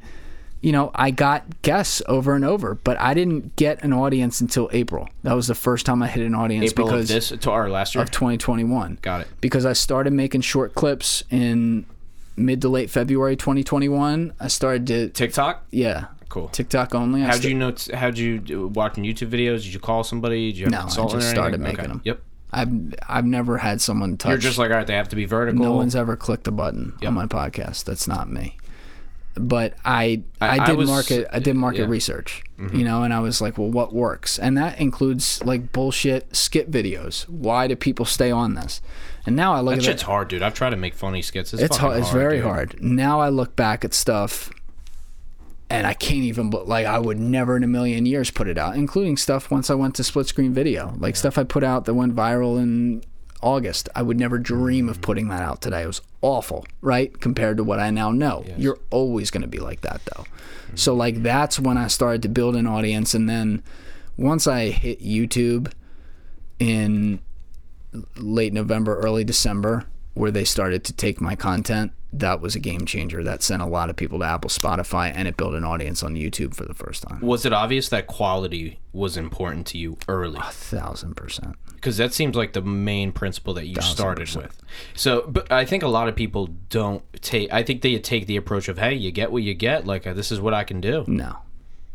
you know, I got guests over and over, but I didn't get an audience until April. That was the first time I hit an audience April because of this to our last year. of 2021. Got it. Because I started making short clips in mid to late February 2021. I started to TikTok. yeah, Cool. TikTok only. How'd you know? How'd you watching YouTube videos? Did you call somebody? Did you have No, I just started making Okay. them. Yep. I've I've never had someone touch. You're just like, all right, they have to be vertical. no one's ever clicked a button on my podcast. That's not me. But I I- I, did was- market I did market yeah. Mm-hmm. research, you know, and I was like, well, what works? And that includes like bullshit skit videos. Why do people stay on this? And now I look That at shit's it. hard, dude. I've tried to make funny skits. It's, It's hard. It's very dude. hard. Now I look back at stuff, and I can't even. Like I would never in a million years put it out, including stuff once I went to split screen video, like stuff I put out that went viral in August. I would never dream of putting that out today. It was awful, right? Compared to what I now know. You're always going to be like that, though. So like that's when I started to build an audience, and then once I hit YouTube in late November, early December, where they started to take my content, that was a game changer. That sent a lot of people to Apple, Spotify, and it built an audience on YouTube for the first time. Was it obvious that quality was important to you early? A thousand percent. Because that seems like the main principle that you started with. So, but I think a lot of people don't take. I think they take the approach of, "Hey, you get what you get. Like uh, this is what I can do." No.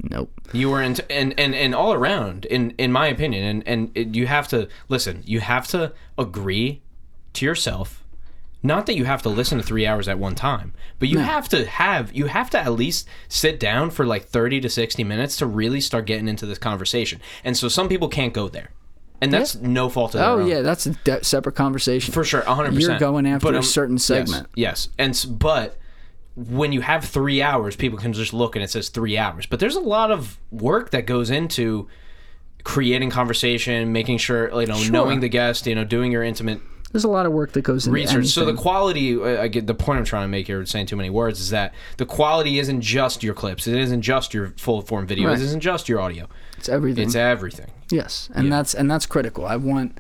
Nope. You were in, and and and all around, in in my opinion, and and it, you have to listen. You have to agree to yourself. Not that you have to listen to three hours at one time, but you have to have you have to at least sit down for like thirty to sixty minutes to really start getting into this conversation. And so some people can't go there, and that's no fault of their Oh own. yeah, that's a de- separate conversation. for sure, hundred percent. You're going after But, a um, certain yes, segment. Yes, and but when you have three hours, people can just look and it says three hours. But there's a lot of work that goes into creating conversation, making sure you know, Sure. knowing the guest, you know, doing your intimate There's a lot of work that goes into research. So the quality, I get the point I'm trying to make here, saying too many words, is that the quality isn't just your clips. It isn't just your full form video. Right. It isn't just your audio. It's everything. It's everything. yes, and that's and that's critical. I want.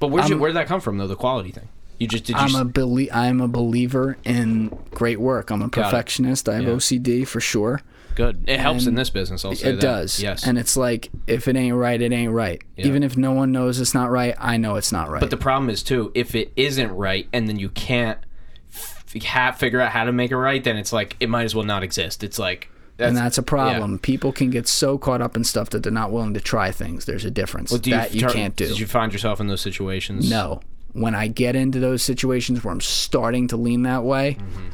But where did that come from though? The quality thing. You just did. You I'm a belie- I'm a believer in great work. I'm a perfectionist. I have Yeah. OCD for sure. good. It helps in this business. I'll say It that. does. Yes. And it's like if it ain't right, it ain't right. Even if no one knows it's not right, I know it's not right. But the problem is too, if it isn't right, and then you can't f- ha- figure out how to make it right, then it's like it might as well not exist. It's like that's, and that's a problem. People can get so caught up in stuff that they're not willing to try things. There's a difference Do that you can't do. Did you find yourself in those situations? No. When I get into those situations where I'm starting to lean that way, Mm-hmm.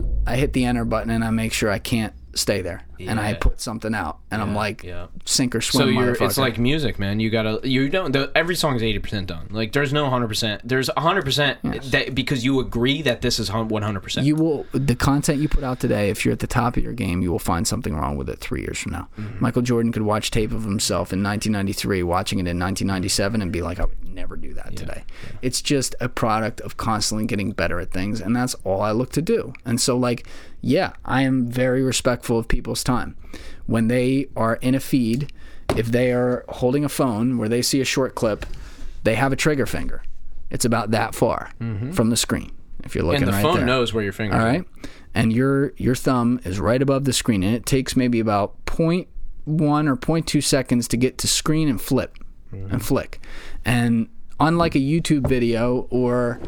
boop, I hit the enter button and I make sure I can't stay there. And I put something out. And I'm like, yeah. sink or So swim, you're, it's like music, man. You gotta, you don't. The, every song is eighty percent done. Like there's no hundred percent. There's hundred percent that because you agree that this is one hundred percent. you will the content you put out today if you're at the top of your game you will find something wrong with it three years from now Mm-hmm. michael jordan could watch tape of himself in 1993 watching it in 1997 and be like i would never do that today it's just a product of constantly getting better at things and that's all i look to do and so like yeah i am very respectful of people's time when they are in a feed if they are holding a phone where they see a short clip they have a trigger finger it's about that far from the screen if you're looking Mm-hmm. and the right phone there. knows where your finger. All are. And your your thumb is right above the screen and it takes maybe about 0.1 or 0.2 seconds to get to screen and flip and flick. And unlike a YouTube video or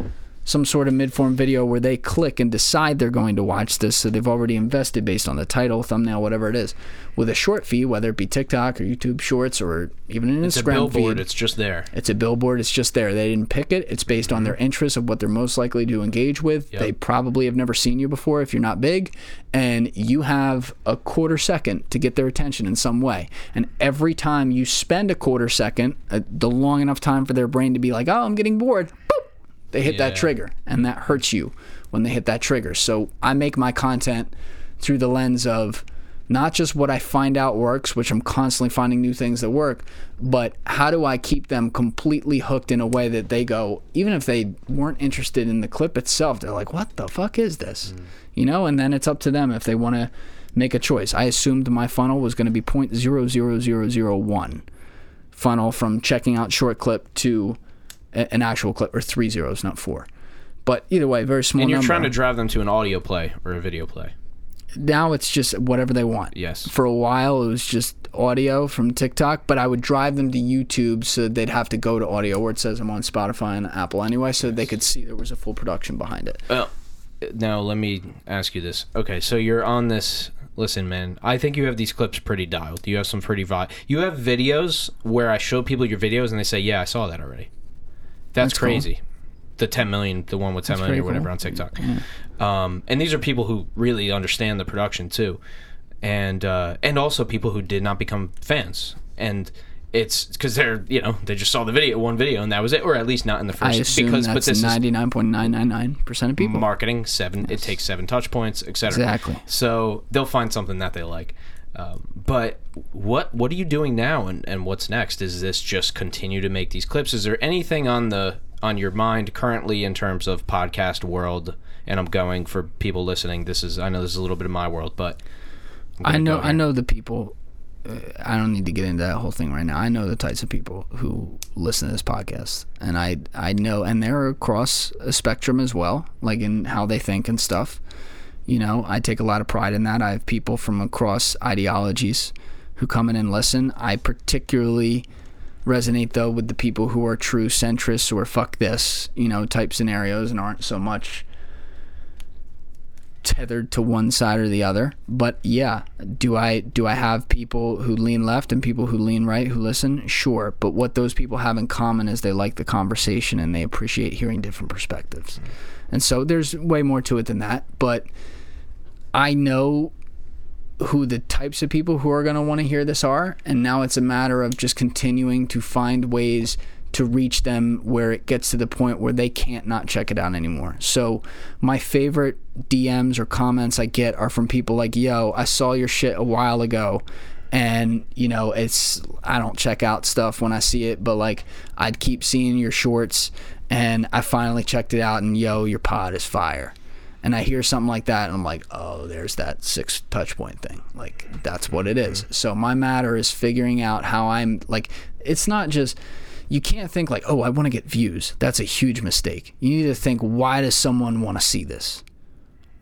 some sort of mid-form video where they click and decide they're going to watch this so they've already invested based on the title, thumbnail, whatever it is. With a short feed, whether it be TikTok or YouTube Shorts or even an It's a Instagram billboard. feed, It's just there. it's a billboard. It's just there. They didn't pick it. It's based on their interests of what they're most likely to engage with. They probably have never seen you before if you're not big, and you have a quarter second to get their attention in some way. And every time you spend a quarter second, uh, the long enough time for their brain to be like, "Oh, I'm getting bored," they hit that trigger, and that hurts you when they hit that trigger. So I make my content through the lens of not just what I find out works, which I'm constantly finding new things that work, but how do I keep them completely hooked in a way that they go, even if they weren't interested in the clip itself, they're like, what the fuck is this? Mm. You know, and then it's up to them if they want to make a choice. I assumed my funnel was going to be 0.00001 funnel from checking out short clip to an actual clip, or three zeros, not four. But either way, very small And you're number. trying to drive them to an audio play or a video play. now it's just whatever they want. Yes. For a while, it was just audio from TikTok, but I would drive them to YouTube so they'd have to go to audio where it says I'm on Spotify and Apple anyway, so they could see there was a full production behind it. Well, now let me ask you this. Okay, so you're on this. Listen, man, I think you have these clips pretty dialed. You have some pretty vi You have videos where I show people your videos and they say, "Yeah, I saw that already." That's, That's cool. crazy. The 10 million, the one with 10 million or whatever cool. on TikTok. Um, and these are people who really understand the production too, and uh, and also people who did not become fans. And it's because they're you know they just saw the video, one video, and that was it, or at least not in the first I assume because that's but this 99.999% of people. marketing seven it takes seven touch points etc Exactly. so they'll find something that they like um, but what what are you doing now and, and what's next? Is this just continue to make these clips? Is there anything on the on your mind currently in terms of podcast world? And i'm going for people listening. This is i know this is a little bit of my world but I know I know the people uh, I don't need to get into that whole thing right now. I know the types of people who listen to this podcast and I I know and they're across a spectrum as well, like in how they think and stuff. You know, I take a lot of pride in that. I have people from across ideologies who come in and listen. I particularly resonate though with the people who are true centrists or fuck this, you know, type scenarios and aren't so much tethered to one side or the other. But yeah, do I do I have people who lean left and people who lean right who listen? Sure. But what those people have in common is they like the conversation and they appreciate hearing different perspectives. And so there's way more to it than that. But I know who the types of people who are going to want to hear this are. And now it's a matter of just continuing to find ways to reach them where it gets to the point where they can't not check it out anymore. So my favorite DMs or comments I get are from people like, "Yo, I saw your shit a while ago." And you know, it's I don't check out stuff when I see it, but like I'd keep seeing your shorts and I finally checked it out and yo, your pod is fire and I hear something like that, and I'm like, oh, there's that six touch point thing. Like, that's what it is. Mm-hmm. So, my matter is figuring out how I'm like, it's not just, you can't think like, oh, I want to get views. That's a huge mistake. You need to think, why does someone want to see this?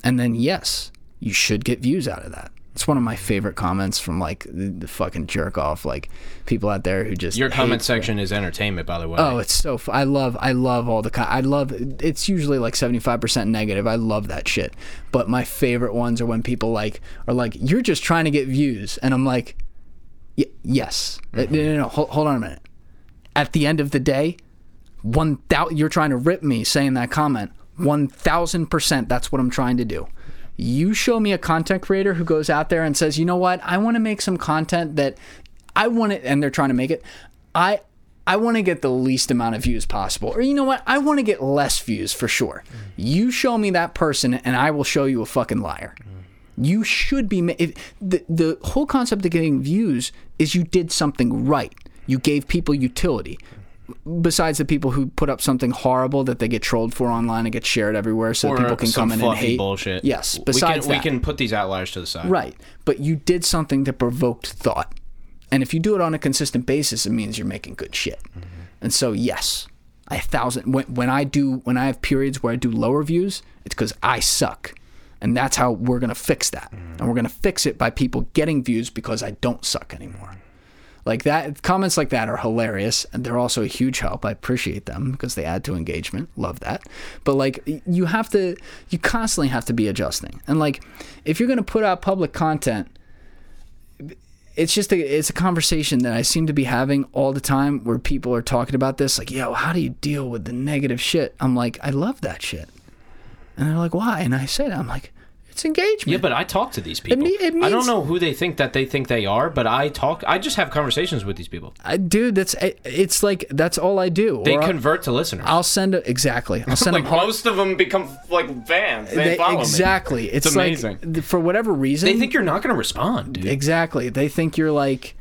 And then, yes, you should get views out of that. It's one of my favorite comments from like the, fucking jerk off, like people out there who just Your comment section is entertainment, by the way. Oh, it's so. F- I love. I love all the. co- I love. It's usually like seventy five percent negative. I love that shit. But my favorite ones are when people like are like, "You're just trying to get views," and I'm like, "Yes." Uh, No, no, no. Hold, hold on a minute. At the end of the day, one thousand. You're trying to rip me saying that comment. One thousand percent. That's what I'm trying to do. You show me a content creator who goes out there and says, "You know what? I want to make some content that I want it," and they're trying to make it. I I want to get the least amount of views possible. Or you know what? I want to get less views for sure. Mm. You show me that person and I will show you a fucking liar. Mm. You should be if, the the whole concept of getting views is you did something right. You gave people utility. Besides the people who put up something horrible that they get trolled for online and get shared everywhere so that people can come in and hate. bullshit. Yes, we besides can, we can put these outliers to the side. Right. But you did something that provoked thought. And if you do it on a consistent basis, it means you're making good shit. Mm-hmm. And so, yes, I a thousand. When, when I do, when I have periods where I do lower views, it's because I suck. And that's how we're going to fix that. Mm-hmm. And we're going to fix it by people getting views because I don't suck anymore. Like that, comments like that are hilarious, and they're also a huge help. I appreciate them because they add to engagement. Love that. But like, you have to, you constantly have to be adjusting. And like, if you're gonna put out public content, it's just a, it's a conversation that I seem to be having all the time where people are talking about this. Like, yo, how do you deal with the negative shit? I'm like, I love that shit, and they're like, why? And I that I'm like, it's engagement. Yeah, but I talk to these people. me- it I don't know who they think that they think they are, but I talk. I just have conversations with these people. I, dude, that's it's like that's all I do. They Or I'll- convert to listeners. I'll send a, exactly. I'll send [laughs] like them hard. most of them become like fans. They, They- follow me. exactly. It's, It's amazing. th- for whatever reason. They think you're not going to respond, dude. exactly. They think you're like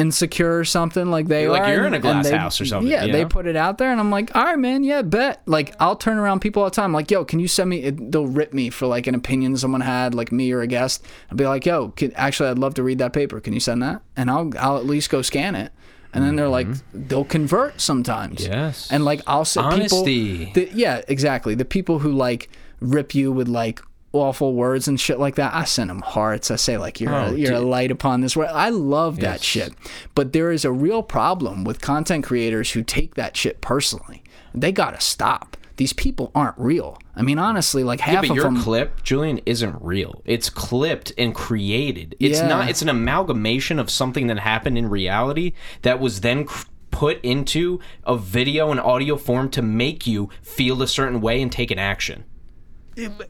insecure or something. Like they are, Like you're in a glass they- house or something, Yeah, you they put it out there, and I'm like, all right, man, yeah, bet. Like I'll turn around people all the time. Like, yo, can you send me? It, they'll rip me for like an opinion someone had, like me or a guest. I'll be like, yo, can, actually, I'd love to read that paper. Can you send that? And I'll I'll at least go scan it. And then they're like, they'll convert sometimes. Mm-hmm. Yes. And like I'll say Honesty. people. The, yeah, exactly. The people who like rip you with like awful words and shit like that. I send them hearts. I say like you're Oh, a, you're a light upon this world. I love that Yes. shit. But there is a real problem with content creators who take that shit personally. They gotta stop. These people aren't real. I mean, honestly, like half but of your them. clip, Julian, isn't real. It's clipped and created. It's Yeah. not. It's an amalgamation of something that happened in reality that was then cr- put into a video and audio form to make you feel a certain way and take an action.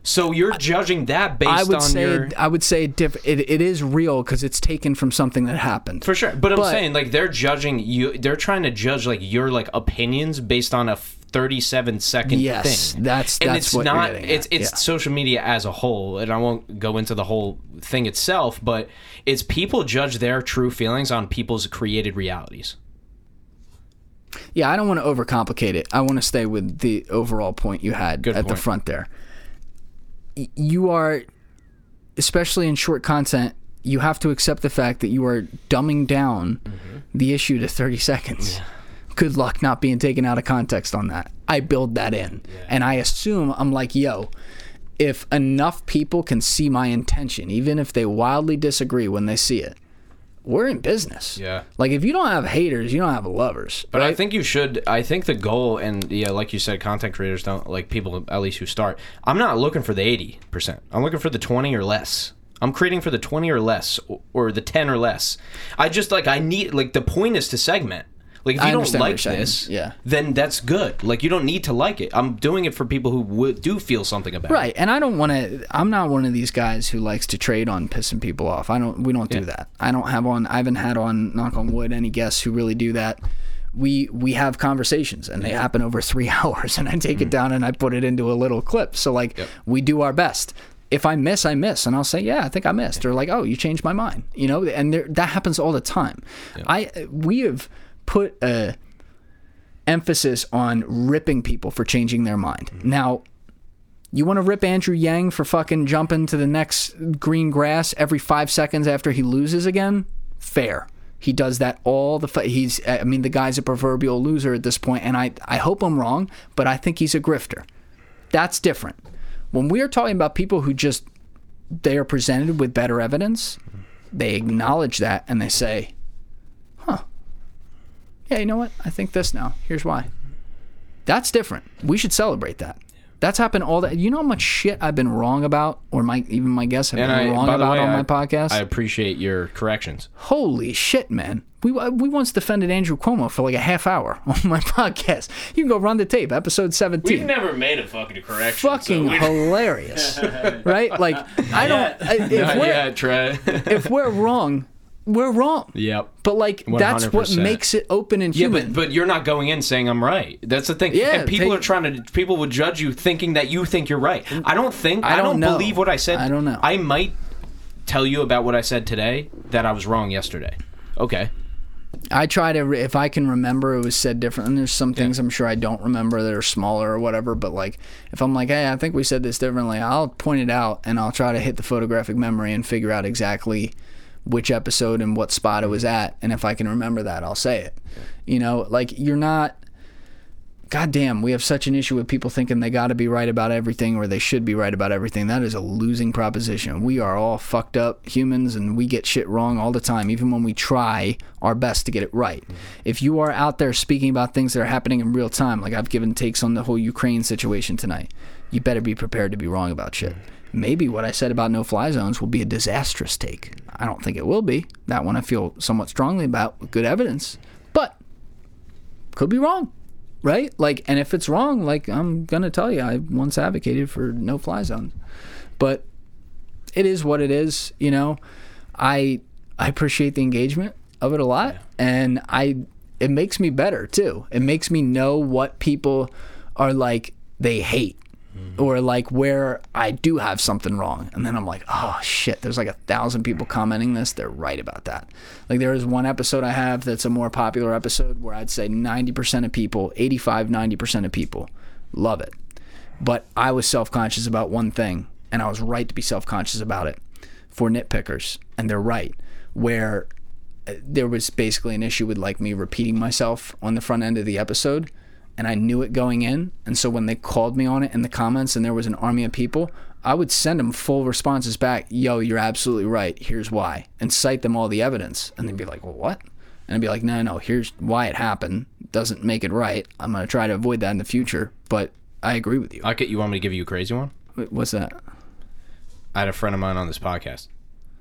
So you're judging that based I would on say your. I would say diff- it, it is real because it's taken from something that happened. For sure, but I'm But- saying like they're judging you. They're trying to judge like your like opinions based on a 37 second Yes, thing. that's- and that's it's what not. It's it's yeah. social media as a whole, and I won't go into the whole thing itself, but it's people judge their true feelings on people's created realities. Yeah, I don't want to overcomplicate it. I want to stay with the overall point you had Good at the front there. You are, especially in short content, you have to accept the fact that you are dumbing down Mm-hmm. the issue to 30 seconds. Good luck not being taken out of context on that. I build that in. And I assume, I'm like, yo, if enough people can see my intention, even if they wildly disagree when they see it, we're in business. Yeah. Like if you don't have haters, you don't have lovers. But I think you should. I think the goal, and yeah, like you said, content creators don't like people at least who start. I'm not looking for the eighty percent. I'm looking for the twenty or less. I'm creating for the twenty or less, or, or the ten or less. I just like I need like the point is to segment. Like if you don't like this, Yeah. then that's good. Like you don't need to like it. I'm doing it for people who would, do feel something about it. Right, and I don't want to. I'm not one of these guys who likes to trade on pissing people off. I don't. We don't do that. I don't have on. I haven't had on knock on wood any guests who really do that. We we have conversations and they happen over [laughs] three hours, and I take Mm. it down and I put it into a little clip. So like we do our best. If I miss, I miss, and I'll say, "Yeah, I think I missed," or like, "Oh, you changed my mind," you know. And there, that happens all the time. I we have put a emphasis on ripping people for changing their mind. Mm-hmm. Now, you want to rip Andrew Yang for fucking jumping to the next green grass every five seconds after he loses again? Fair. He does that all the. Fu- he's. I mean, the guy's a proverbial loser at this point, and I. I hope I'm wrong, but I think he's a grifter. That's different. When we are talking about people who just they are presented with better evidence, mm-hmm. they acknowledge that and they say, "Huh, yeah, you know what? I think this now. Here's why." That's different. We should celebrate that. That's happened all that. You know how much shit I've been wrong about, or my even my guests have And been I, wrong about way, on I, my podcast. I appreciate your corrections. Holy shit, man! We uh, we once defended Andrew Cuomo for like a half hour [laughs] on my podcast. You can go run the tape, episode seventeen. We've never made a fucking correction. Fucking [laughs] hilarious, right? Like I don't. I- If we're if we're wrong, we're wrong. yep. But like that's what 100%. makes it open and Yeah, human. but but you're not going in saying I'm right. That's the thing. Yeah, and people take- are trying to. People would judge you thinking that you think you're right. I don't think. I I, don't don't, know. believe what I said. I don't know. I might tell you about what I said today that I was wrong yesterday. Okay. I try to, if I can remember, it was said different. And there's some things I'm sure I don't remember that are smaller or whatever. But like, if I'm like, hey, I think we said this differently, I'll point it out and I'll try to hit the photographic memory and figure out exactly which episode and what spot it was mm-hmm. at. And if I can remember that, I'll say it. You know, like you're not. God damn, we have such an issue with people thinking they got to be right about everything or they should be right about everything. That is a losing proposition. We are all fucked up humans and we get shit wrong all the time, even when we try our best to get it right. Mm-hmm. If you are out there speaking about things that are happening in real time, like I've given takes on the whole Ukraine situation tonight, you better be prepared to be wrong about shit. Maybe what I said about no fly zones will be a disastrous take. I don't think it will be. That one I feel somewhat strongly about with good evidence. But could be wrong right? Like, and if it's wrong, like I'm gonna tell you, I once advocated for no fly zones, but it is what it is. You know, I I appreciate the engagement of it a lot, and I it makes me better too. It makes me know what people are like they hate. Or like where I do have something wrong, and then I'm like, oh shit, there's like a thousand people commenting this. They're right about that. Like there is one episode I have that's a more popular episode where I'd say 90% of people, 85, 90% of people love it. But I was self conscious about one thing, and I was right to be self conscious about it for nitpickers, and they're right. Where uh, there was basically an issue with like me repeating myself on the front end of the episode, and I knew it going in. And so when they called me on it in the comments, and there was an army of people, I would send them full responses back. Yo, you're absolutely right. Here's why, and cite them all the evidence, and they'd be like, well, what? And I'd be like, no, no, here's why it happened. Doesn't make it right. I'm gonna try to avoid that in the future, but I agree with you. I get. You want me to give you a crazy one? What's that? I had a friend of mine on this podcast.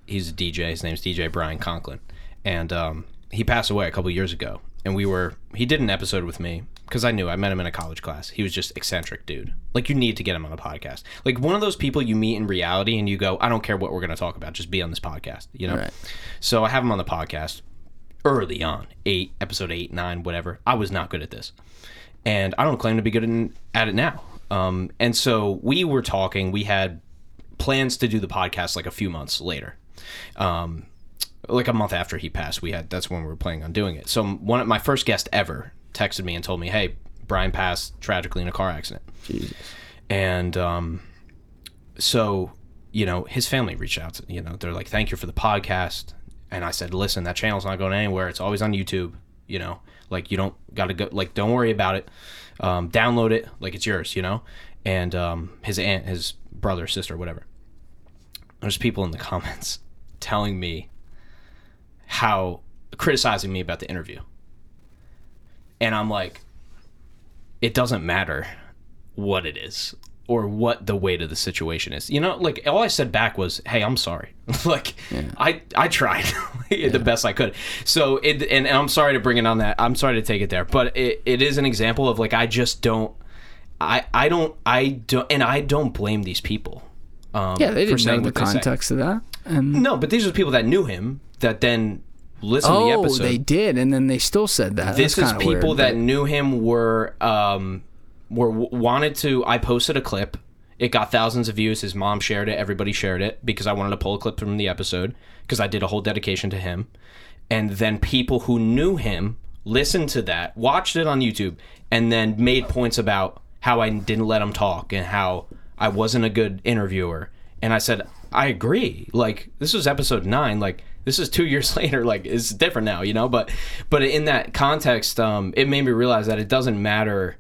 He's a DJ. His name's DJ Brian Conklin, and um, he passed away a couple years ago. And we were he did an episode with me because I knew I met him in a college class. He was just eccentric dude. Like you need to get him on a podcast. Like one of those people you meet in reality and you go, I don't care what we're going to talk about, just be on this podcast. You know. Right. So I have him on the podcast early on, eight episode eight, nine, whatever. I was not good at this, and I don't claim to be good in, at it now. Um, and so we were talking. We had plans to do the podcast like a few months later. Um, like a month after he passed, we had that's when we were planning on doing it. So one of my first guest ever texted me and told me, "Hey, Brian passed tragically in a car accident." Jesus. And um, so, you know, his family reached out. To, you know, they're like, "Thank you for the podcast." And I said, "Listen, that channel's not going anywhere. It's always on YouTube. You know, like you don't got to go. Like, don't worry about it. Um, download it. Like it's yours. You know." And um, his aunt, his brother, sister, whatever. There's people in the [laughs] comments telling me how criticizing me about the interview. And I'm like, it doesn't matter what it is or what the weight of the situation is. You know, like all I said back was, "Hey, I'm sorry." [laughs] like I I tried [laughs] the best I could. So it and, and I'm sorry to bring it on that. I'm sorry to take it there, but it, it is an example of like I just don't I I don't I don't and I don't blame these people. Um, Yeah, they for didn't know the context of that. And No, but these are people that knew him that then listened to the oh, episode. they did, and then they still said that. this That's is people weird, that but- knew him were um were wanted to i posted a clip. It got thousands of views. His mom shared it. Everybody shared it because i wanted to pull a clip from the episode because i did a whole dedication to him. And then people who knew him listened to that watched it on youtube and then made points about how i didn't let him talk and how i wasn't a good interviewer. And i said i agree. Like this was episode 9 like this is two [laughs] years later like it's different now you know but but in that context um it made me realize that it doesn't matter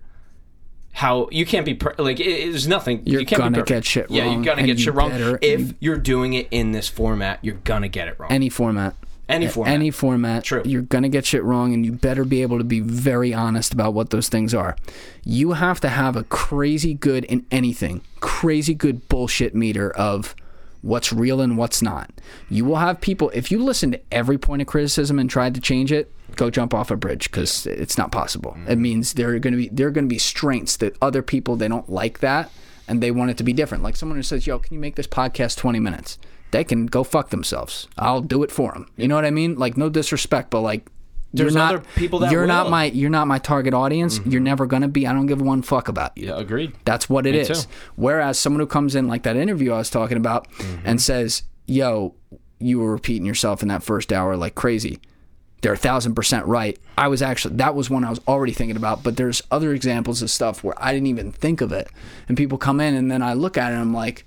how you can't be per- like it, there's nothing You're you can't gonna be get shit yeah you're wrong, gonna get shit wrong if you- you're doing it in this format you're gonna get it wrong any format. Any format. Any format. True. You're going to get shit wrong, and you better be able to be very honest about what those things are. You have to have a crazy good in anything, crazy good bullshit meter of what's real and what's not. You will have people, if you listen to every point of criticism and tried to change it, go jump off a bridge because it's not possible. It mm-hmm. means there are going to be there are going to be strengths that other people they don't like that and they want it to be different. Like someone who says, "Yo, can you make this podcast 20 minutes?" They can go fuck themselves. I'll do it for them. You know what I mean? Like no disrespect, but like There's you're not, other people that you're not will. Mm-hmm. my you're not my target audience. You're never gonna be. I don't give one fuck about you. yeah agreed That's what it Me is. too. Whereas someone who comes in like that interview I was talking about Mm-hmm. and says, "Yo, you were repeating yourself in that first hour like crazy." They're a thousand percent right. I was actually that was one I was already thinking about, but there's other examples of stuff where I didn't even think of it, and people come in and then I look at it and I'm like,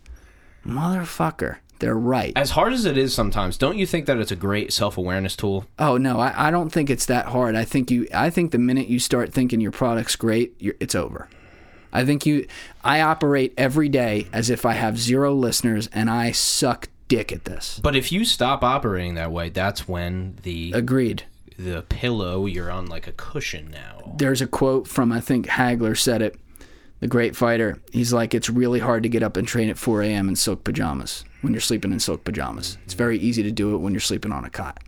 "Motherfucker, they're right." as hard as it is sometimes don't you think that it's a great self-awareness tool Oh no, I, I don't think it's that hard. I think you I think the minute you start thinking your product's great, you're, it's over. I think you I operate every day as if I have zero listeners and I suck dick at this. but if you stop operating that way that's when the Agreed. the pillow you're on like a cushion now There's a quote from I think Hagler said it, the great fighter. He's like, it's really hard to get up and train at 4 a.m. in silk pajamas when you're sleeping in silk pajamas. It's very easy to do it when you're sleeping on a cot.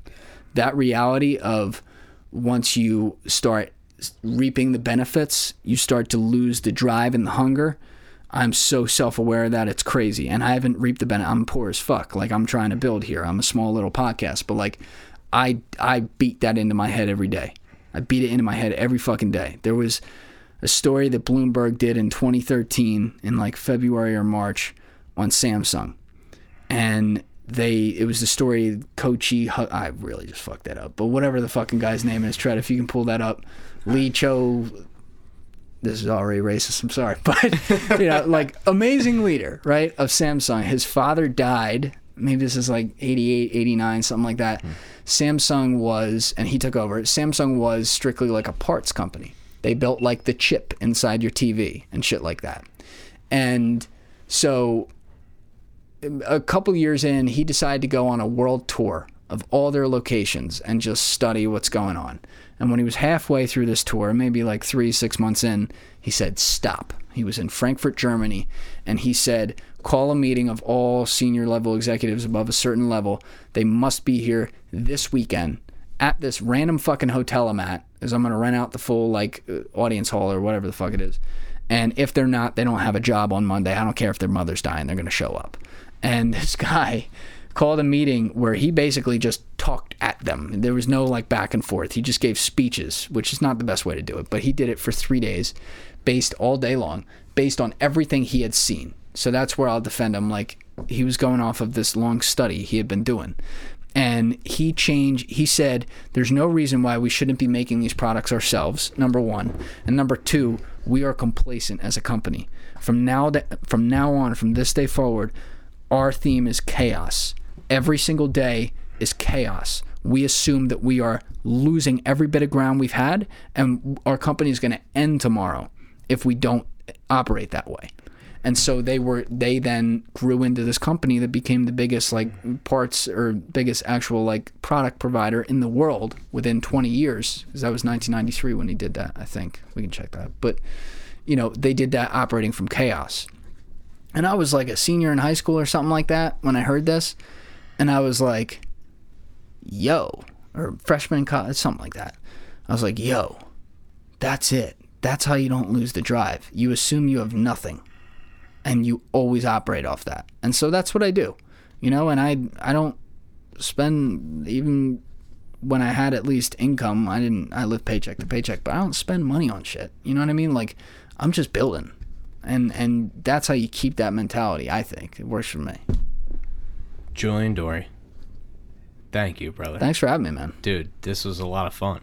That reality of once you start reaping the benefits, you start to lose the drive and the hunger. I'm so self aware of that it's crazy. And I haven't reaped the benefit. I'm poor as fuck. Like I'm trying to build here. I'm a small little podcast, but like I I beat that into my head every day. I beat it into my head every fucking day. There was a story that Bloomberg did in 2013 in like February or March on Samsung. And they it was the story Kochi I really just fucked that up. But whatever the fucking guy's name is, Trent, if you can pull that up. Lee Cho this is already racist, I'm sorry. [laughs] But you know, like amazing leader, right, of Samsung. His father died. Maybe this is like 88, 89, something like that. Hmm. Samsung was and he took over. Samsung was strictly like a parts company. They built like the chip inside your TV and shit like that. And so a couple years in, he decided to go on a world tour of all their locations and just study what's going on. And when he was halfway through this tour, maybe like three, six months in, he said, Stop. He was in Frankfurt, Germany, and he said, Call a meeting of all senior level executives above a certain level. They must be here this weekend at this random fucking hotel I'm at, as I'm going to rent out the full like uh, audience hall or whatever the fuck it is. And if they're not, they don't have a job on Monday. I don't care if their mother's dying, they're going to show up. And [laughs] this guy called a meeting where he basically just talked at them. There was no like back and forth. He just gave speeches, which is not the best way to do it, but he did it for three days, based all day long, based on everything he had seen. So that's where I'll defend him. Like he was going off of this long study he had been doing. And he changed, he said, there's no reason why we shouldn't be making these products ourselves, number one. And number two, we are complacent as a company. From now, to, from now on, from this day forward, our theme is chaos. Every single day is chaos. We assume that we are losing every bit of ground we've had, and our company is going to end tomorrow if we don't operate that way. And so they were they then grew into this company that became the biggest like parts or biggest actual like product provider in the world within 20 years because that was 1993 when he did that i think. We can check that. But you know they did that operating from chaos. And i was like a senior in high school or something like that when i heard this. And i was like yo or freshman in college something like that. I was like yo that's it. That's how you don't lose the drive. You assume you have nothing and you always operate off that. And so that's what I do. You know, and I I don't spend even when I had at least income, I didn't I live paycheck to paycheck, but I don't spend money on shit. You know what I mean? Like I'm just building. And and that's how you keep that mentality, I think. It works for me. Julian Dorey. Thank you, brother. Thanks for having me, man. Dude, this was a lot of fun.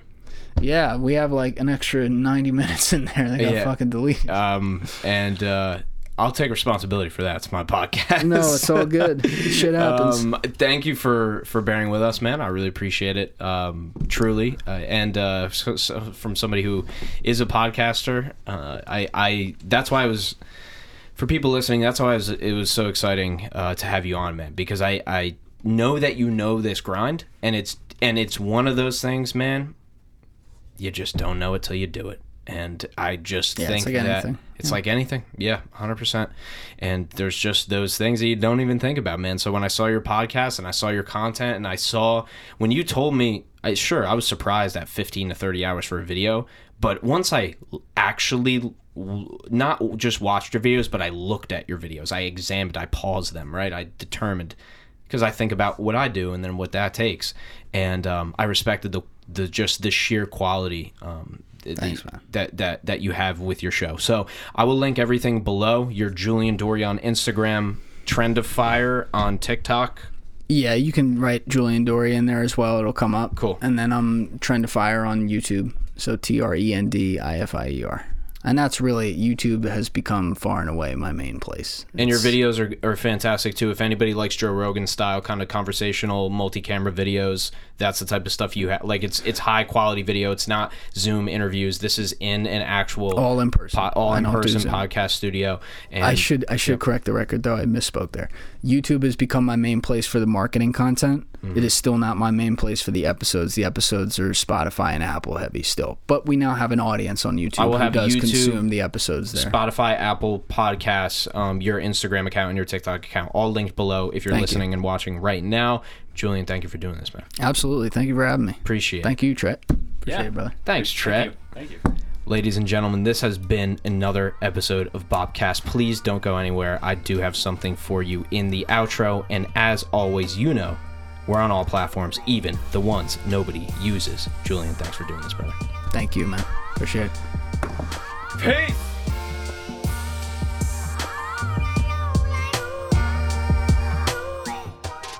Yeah, we have like an extra 90 minutes in there. They got Yeah. fucking delete. Um, and uh, I'll take responsibility for that. It's my podcast. No, it's all good. [laughs] Shit happens. Um, thank you for for bearing with us, man. I really appreciate it, um, truly. Uh, and uh, so, so from somebody who is a podcaster, uh, I I that's why I was for people listening. That's why I was, it was so exciting uh, to have you on, man, because I I know that you know this grind, and it's and it's one of those things, man. You just don't know it till you do it. And I just Yeah, it's think like that anything. it's like anything. Yeah, 100%. And there's just those things that you don't even think about, man. So when I saw your podcast and I saw your content and I saw when you told me, I sure, I was surprised at 15 to 30 hours for a video, but once I actually not just watched your videos, but I looked at your videos. I examined, I paused them, right? I determined because I think about what I do and then what that takes, and um, I respected the the just the sheer quality um, Thanks, man. that that that you have with your show. So I will link everything below. Your Julian Dorey on Instagram, Trendifier on TikTok. Yeah, you can write Julian Dorey in there as well. It'll come up. Cool. And then I'm Trendifier on YouTube. So T R E N D I F I E R. And that's really YouTube has become far and away my main place. And your videos are, are fantastic too. If anybody likes Joe Rogan style, kind of conversational, multi-camera videos, that's the type of stuff you have. Like it's it's high quality video. It's not Zoom interviews. This is in an actual all in person. po- all I in person podcast studio. And I should I should correct the record though. I misspoke there. YouTube has become my main place for the marketing content. Mm-hmm. It is still not my main place for the episodes. The episodes are Spotify and Apple heavy still. But we now have an audience on YouTube I will who have does YouTube, consume the episodes there. Spotify, Apple Podcasts, um, your Instagram account, and your TikTok account, all linked below. If you're Thank you. listening and watching right now, Julian, thank you for doing this, man. Absolutely. Thank you for having me. Appreciate it. Thank you, Trent. Appreciate it, brother. Thanks, Trent. Thank you. Thank you. Ladies and gentlemen, this has been another episode of Bopcast. Please don't go anywhere. I do have something for you in the outro. And as always, you know, we're on all platforms, even the ones nobody uses. Julian, thanks for doing this, brother. Thank you, man. Appreciate it. Peace!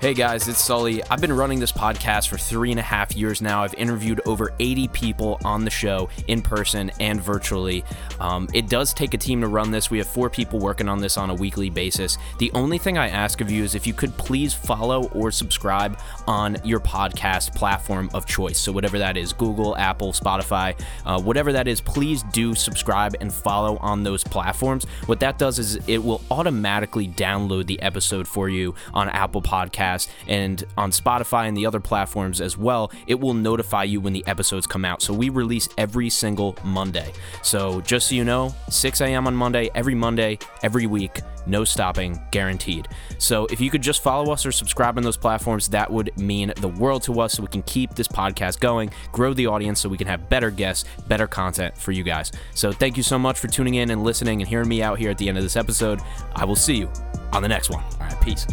Hey guys, it's Sully. I've been running this podcast for three and a half years now. I've interviewed over 80 people on the show in person and virtually. Um, it does take a team to run this. We have four people working on this on a weekly basis. The only thing I ask of you is if you could please follow or subscribe on your podcast platform of choice. So, whatever that is Google, Apple, Spotify, uh, whatever that is, please do subscribe and follow on those platforms. What that does is it will automatically download the episode for you on Apple Podcasts and on Spotify and the other platforms as well. It will notify you when the episodes come out. So we release every single Monday. So just so you know, 6 a.m. on Monday, every Monday, every week, no stopping, guaranteed. So if you could just follow us or subscribe on those platforms, that would mean the world to us so we can keep this podcast going, grow the audience so we can have better guests, better content for you guys. So thank you so much for tuning in and listening and hearing me out here at the end of this episode. I will see you on the next one. All right, peace.